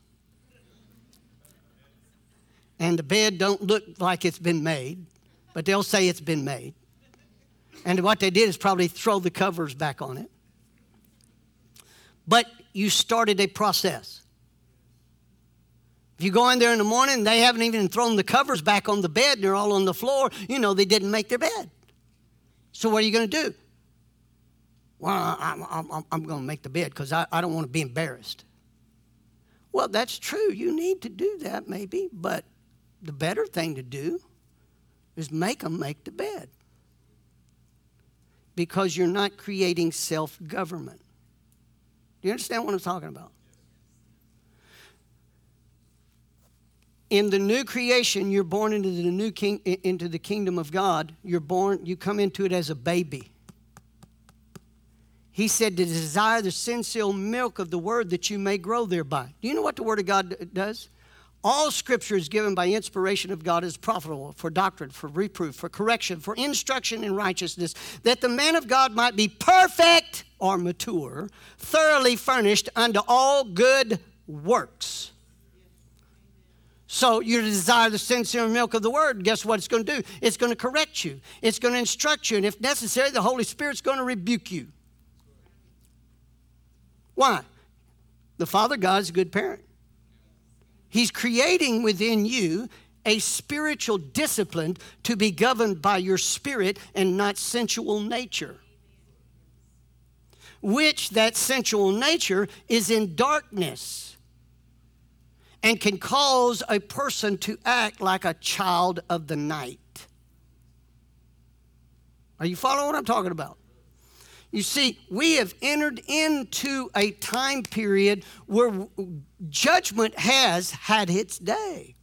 And the bed don't look like it's been made, but they'll say it's been made. And what they did is probably throw the covers back on it. But you started a process. If you go in there in the morning, they haven't even thrown the covers back on the bed, they're all on the floor, you know they didn't make their bed. So what are you going to do? Well, I'm, I'm, I'm going to make the bed because I, I don't want to be embarrassed. Well, that's true. You need to do that maybe, but the better thing to do is make them make the bed because you're not creating self government. Do you understand what I'm talking about? in the new creation, you're born into the new king, into the kingdom of God. You're born, you come into it as a baby. He said to desire the sincere milk of the word that you may grow thereby. Do you know what the word of God does? All scripture is given by inspiration of God is profitable for doctrine, for reproof, for correction, for instruction in righteousness, that the man of God might be perfect or mature, thoroughly furnished unto all good works. So you desire the sincere milk of the word. Guess what it's going to do? It's going to correct you. It's going to instruct you. And if necessary, the Holy Spirit's going to rebuke you. Why? The Father God is a good parent. He's creating within you a spiritual discipline to be governed by your spirit and not sensual nature. Which that sensual nature is in darkness and can cause a person to act like a child of the night. Are you following what I'm talking about? You see, we have entered into a time period where judgment has had its day.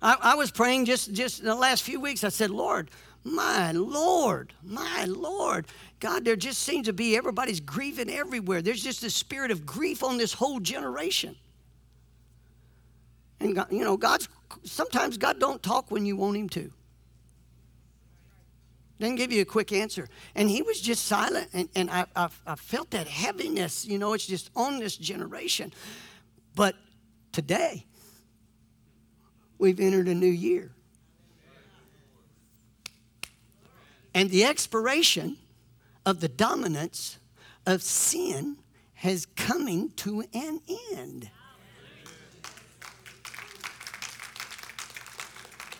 I, I, was praying just, just in the last few weeks. I said, Lord, my Lord, my Lord. God, there just seems to be everybody's grieving everywhere. There's just a spirit of grief on this whole generation. And God, you know, God's sometimes God don't talk when you want him to. Doesn't give you a quick answer. And he was just silent. And, and I, I, I felt that heaviness, you know, it's just on this generation. But today, we've entered a new year. And the expiration of the dominance of sin has coming to an end.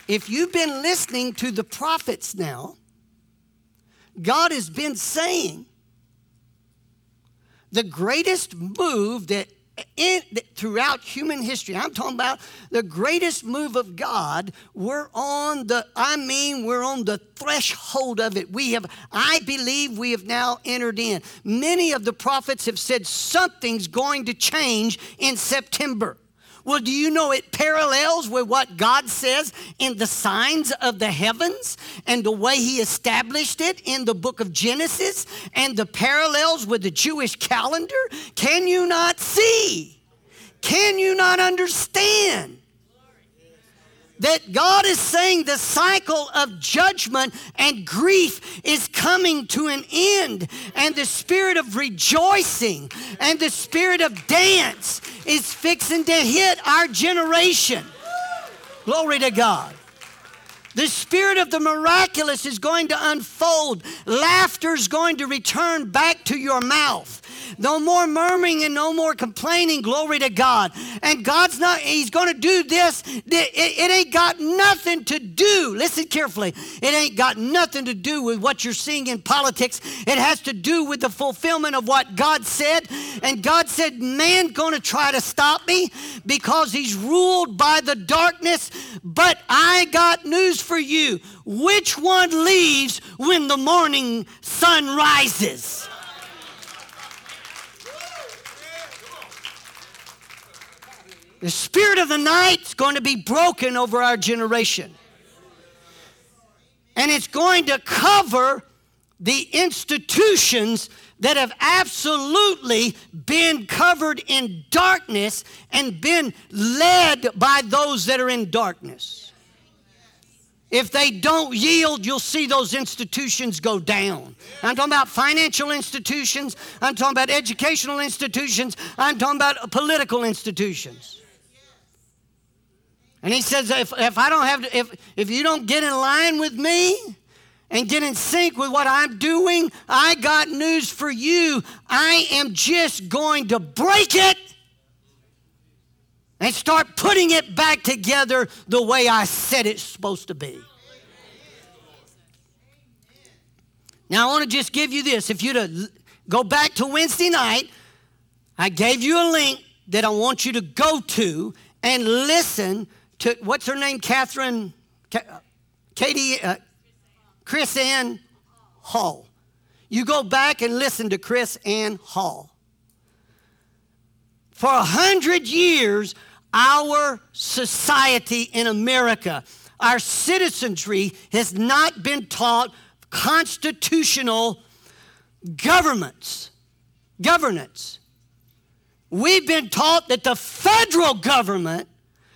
If you've been listening to the prophets now, God has been saying the greatest move that in, throughout human history. I'm talking about the greatest move of God. We're on the, I mean, we're on the threshold of it. We have, I believe we have now entered in. Many of the prophets have said something's going to change in September. Well, do you know it parallels with what God says in the signs of the heavens and the way He established it in the book of Genesis and the parallels with the Jewish calendar? Can you not see? Can you not understand? That God is saying the cycle of judgment and grief is coming to an end, and the spirit of rejoicing and the spirit of dance is fixing to hit our generation. Glory to God. The spirit of the miraculous is going to unfold. Laughter is going to return back to your mouth. No more murmuring and no more complaining. Glory to God. And God's not, He's going to do this. It, it, ain't got nothing to do, listen carefully, it ain't got nothing to do with what you're seeing in politics. It has to do with the fulfillment of what God said. And God said, Man going to try to stop me because he's ruled by the darkness. But I got news for you. Which one leaves when the morning sun rises? The spirit of the night is going to be broken over our generation. And it's going to cover the institutions that have absolutely been covered in darkness and been led by those that are in darkness. If they don't yield, you'll see those institutions go down. I'm talking about financial institutions, I'm talking about educational institutions, I'm talking about political institutions. And he says, if, if I don't have to, if, if you don't get in line with me and get in sync with what I'm doing, I got news for you. I am just going to break it and start putting it back together the way I said it's supposed to be. Now, I want to just give you this. If you to go back to Wednesday night, I gave you a link that I want you to go to and listen to what's her name? Catherine, Katie, uh, KrisAnne Hall. You go back and listen to KrisAnne Hall. For a hundred years, our society in America, our citizenry has not been taught constitutional governments, governance. We've been taught that the federal government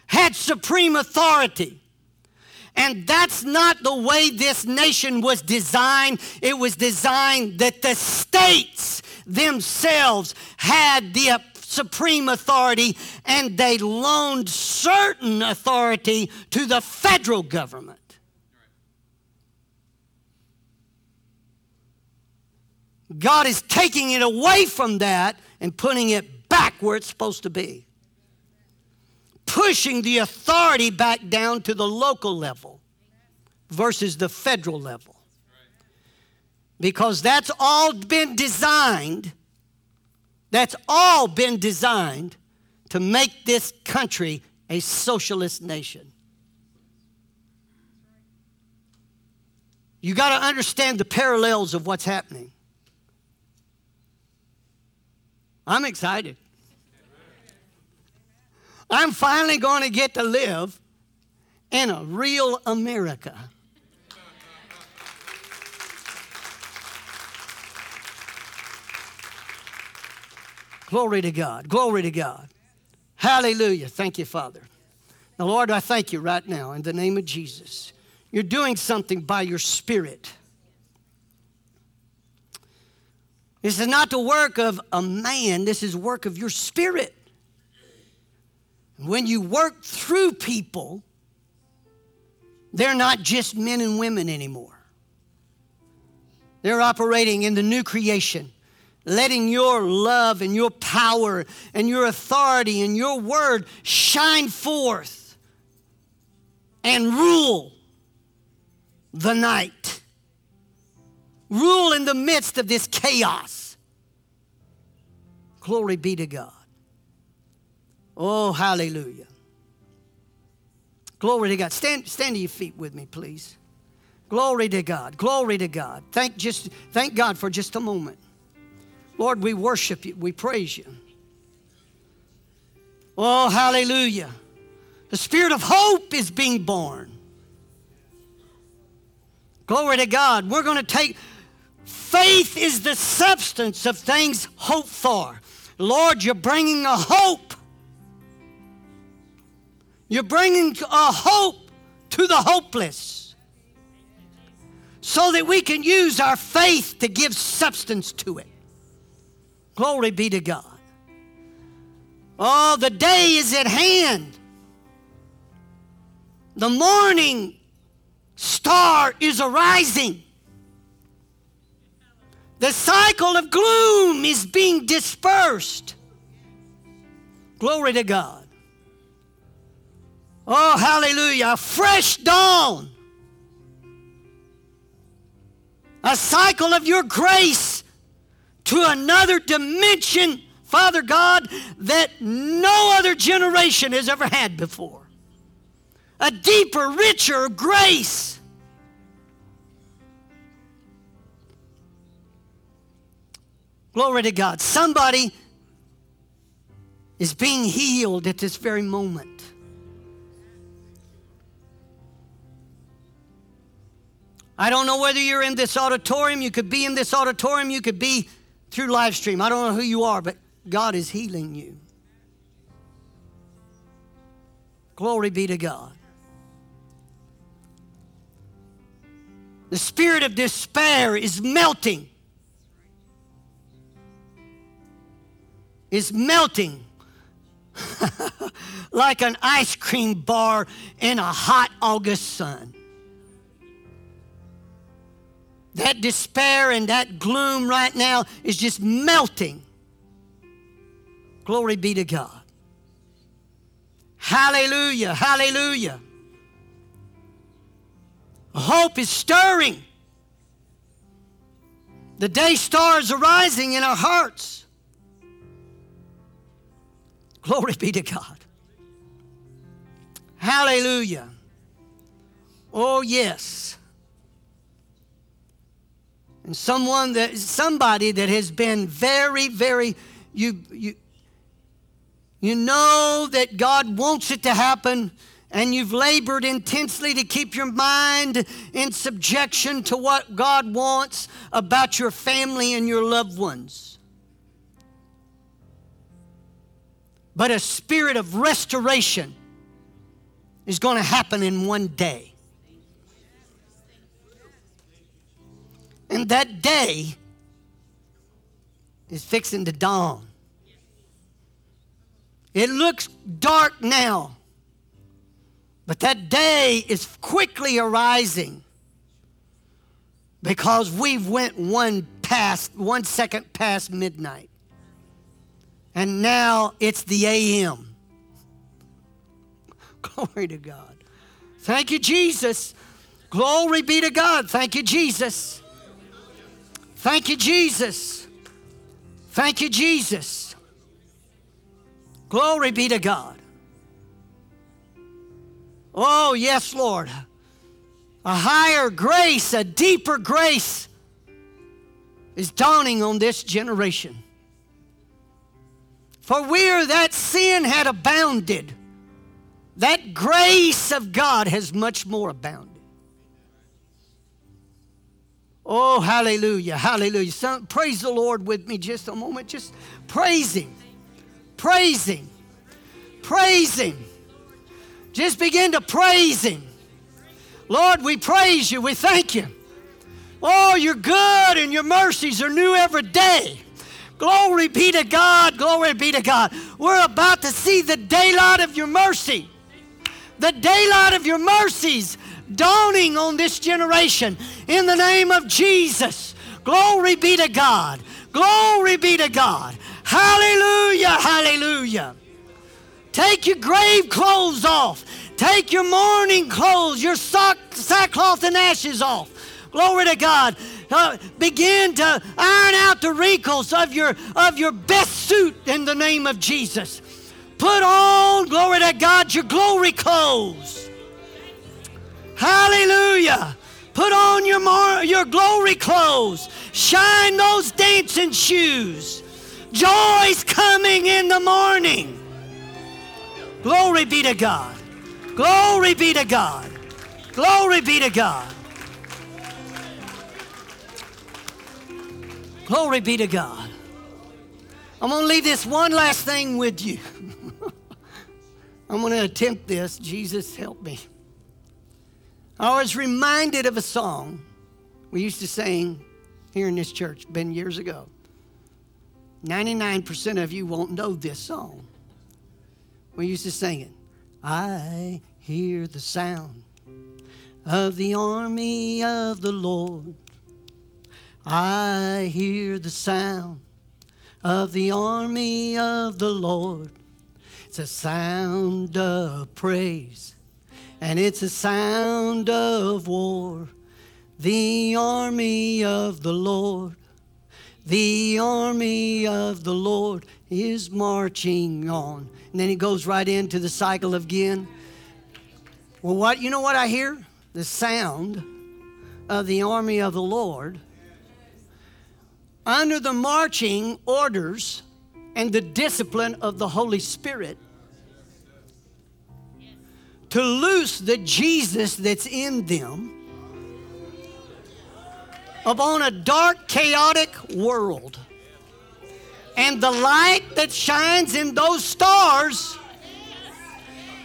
had supreme authority. And that's not the way this nation was designed. It was designed that the states themselves had the supreme authority and they loaned certain authority to the federal government. God is taking it away from that and putting it back where it's supposed to be pushing the authority back down to the local level versus the federal level. Because that's all been designed, that's all been designed to make this country a socialist nation. You got to understand the parallels of what's happening. I'm excited. I'm finally going to get to live in a real America. Glory to God. Glory to God. Hallelujah. Thank you, Father. Now, Lord, I thank you right now in the name of Jesus. You're doing something by your Spirit. This is not the work of a man, this is work of your Spirit. When you work through people, they're not just men and women anymore. They're operating in the new creation, letting your love and your power and your authority and your word shine forth and rule the night. Rule in the midst of this chaos. Glory be to God. Oh, hallelujah. Glory to God. Stand, stand to your feet with me, please. Glory to God. Glory to God. Thank, just, thank God for just a moment. Lord, we worship you. We praise you. Oh, hallelujah. The spirit of hope is being born. Glory to God. We're going to take faith is the substance of things hoped for. Lord, you're bringing a hope you're bringing a hope to the hopeless so that we can use our faith to give substance to it. Glory be to God. Oh, the day is at hand. The morning star is arising. The cycle of gloom is being dispersed. Glory to God. Oh, hallelujah. A fresh dawn. A cycle of your grace to another dimension, Father God, that no other generation has ever had before. A deeper, richer grace. Glory to God. Somebody is being healed at this very moment. I don't know whether you're in this auditorium. You could be in this auditorium. You could be through live stream. I don't know who you are, but God is healing you. Glory be to God. The spirit of despair is melting. Is melting like an ice cream bar in a hot August sun that despair and that gloom right now is just melting. Glory be to God. Hallelujah, hallelujah. Hope is stirring. The day stars are rising in our hearts. Glory be to God. Hallelujah. Oh, yes and someone that somebody that has been very very you you You know that God wants it to happen, and you've labored intensely to keep your mind in subjection to what God wants about your family and your loved ones. But a spirit of restoration is going to happen in one day. And that day is fixing to dawn. It looks dark now, but that day is quickly arising because we've went one past one second past midnight. And now it's the AM. Glory to God. Thank you, Jesus. Glory be to God. Thank you, Jesus. Thank you, Jesus. Thank you, Jesus. Glory be to God. Oh, yes, Lord. A higher grace, a deeper grace is dawning on this generation. For where that sin had abounded, that grace of God has much more abounded. Oh, hallelujah, hallelujah. Some, praise the Lord with me just a moment. Just praise Him, praise Him, praise Him. Just begin to praise Him. Lord, we praise you, we thank you. Oh, you're good and your mercies are new every day. Glory be to God, glory be to God. We're about to see the daylight of your mercy the daylight of your mercies dawning on this generation in the name of Jesus. Glory be to God. Glory be to God. Hallelujah, hallelujah. Take your grave clothes off. Take your mourning clothes, your sock, sackcloth and ashes off. Glory to God. Uh, begin to iron out the wrinkles of your, of your best suit in the name of Jesus. Put on, glory to God, your glory clothes. Hallelujah. Put on your, mar- your glory clothes. Shine those dancing shoes. Joy's coming in the morning. Glory be to God. Glory be to God. Glory be to God. Glory be to God. I'm going to leave this one last thing with you. I'm going to attempt this. Jesus, help me. I was reminded of a song we used to sing here in this church, been years ago. 99% of you won't know this song. We used to sing it. I hear the sound of the army of the Lord. I hear the sound of the army of the Lord. It's a sound of praise, and it's a sound of war. The army of the Lord, the army of the Lord is marching on. And then he goes right into the cycle of again. Well, what you know what I hear? The sound of the army of the Lord under the marching orders and the discipline of the Holy Spirit to loose the Jesus that's in them upon a dark, chaotic world. And the light that shines in those stars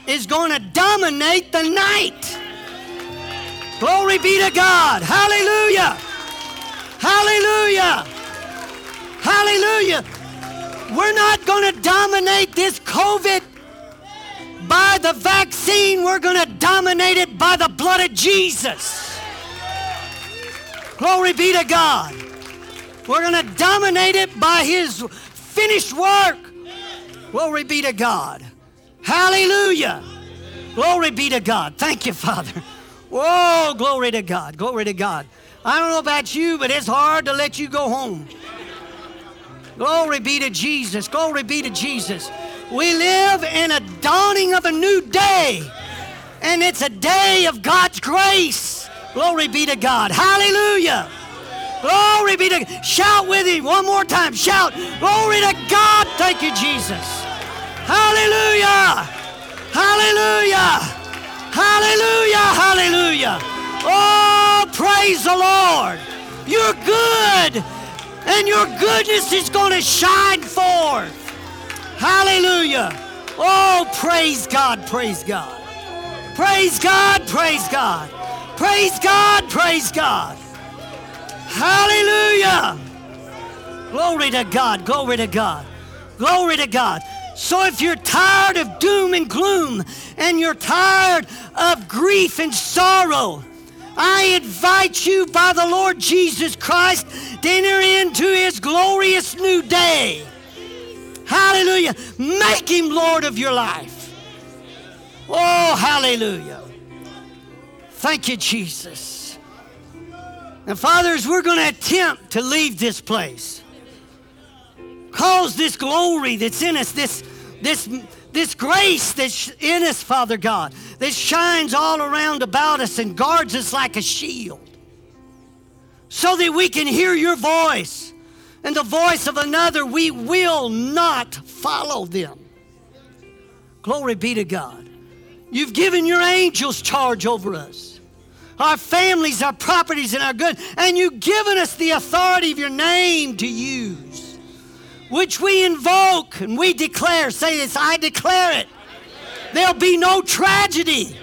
is going to dominate the night. Glory be to God. Hallelujah. Hallelujah. Hallelujah. We're not going to dominate this COVID by the vaccine, we're going to dominate it by the blood of Jesus. Glory be to God. We're going to dominate it by His finished work. Glory be to God. Hallelujah. Glory be to God. Thank you, Father. Whoa, glory to God. Glory to God. I don't know about you, but it's hard to let you go home. Glory be to Jesus. Glory be to Jesus. We live in a dawning of a new day, and it's a day of God's grace. Glory be to God. Hallelujah. Glory be to God. Shout with him one more time. Shout. Glory to God. Thank you, Jesus. Hallelujah! Hallelujah! Hallelujah! Hallelujah! Oh, praise the Lord! You're good, and your goodness is going to shine forth. Hallelujah! Oh, praise God! Praise God! Praise God! Praise God! Praise God! Praise God! Hallelujah! Glory to God! Glory to God! Glory to God! So if you're tired of doom and gloom and you're tired of grief and sorrow, I invite you by the Lord Jesus Christ to enter into his glorious new day. Hallelujah. Make him Lord of your life. Oh, hallelujah. Thank you, Jesus. And fathers, we're going to attempt to leave this place. Cause this glory that's in us, this, this, this grace that's in us, Father God, that shines all around about us and guards us like a shield, so that we can hear your voice and the voice of another, we will not follow them. Glory be to God. You've given your angels charge over us, our families, our properties, and our good, and you've given us the authority of your name to use which we invoke and we declare. Say this I declare it. There'll be no tragedy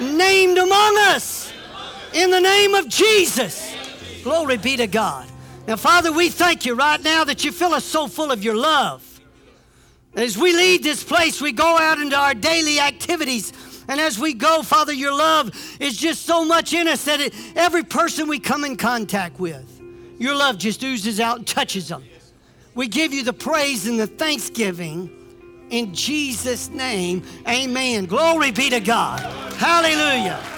named among us in the name of Jesus. Glory be to God. Now, Father, we thank you right now that you fill us so full of your love. As we leave this place, we go out into our daily activities. And as we go, Father, your love is just so much in us that it, every person we come in contact with, your love just oozes out and touches them. We give you the praise and the thanksgiving in Jesus' name. Amen. Glory be to God. Hallelujah.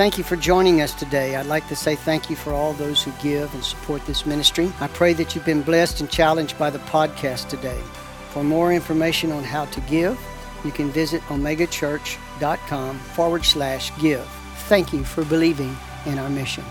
Thank you for joining us today. I'd like to say thank you for all those who give and support this ministry. I pray that you've been blessed and challenged by the podcast today. For more information on how to give, you can visit omegachurch.com forward slash give. Thank you for believing in our mission.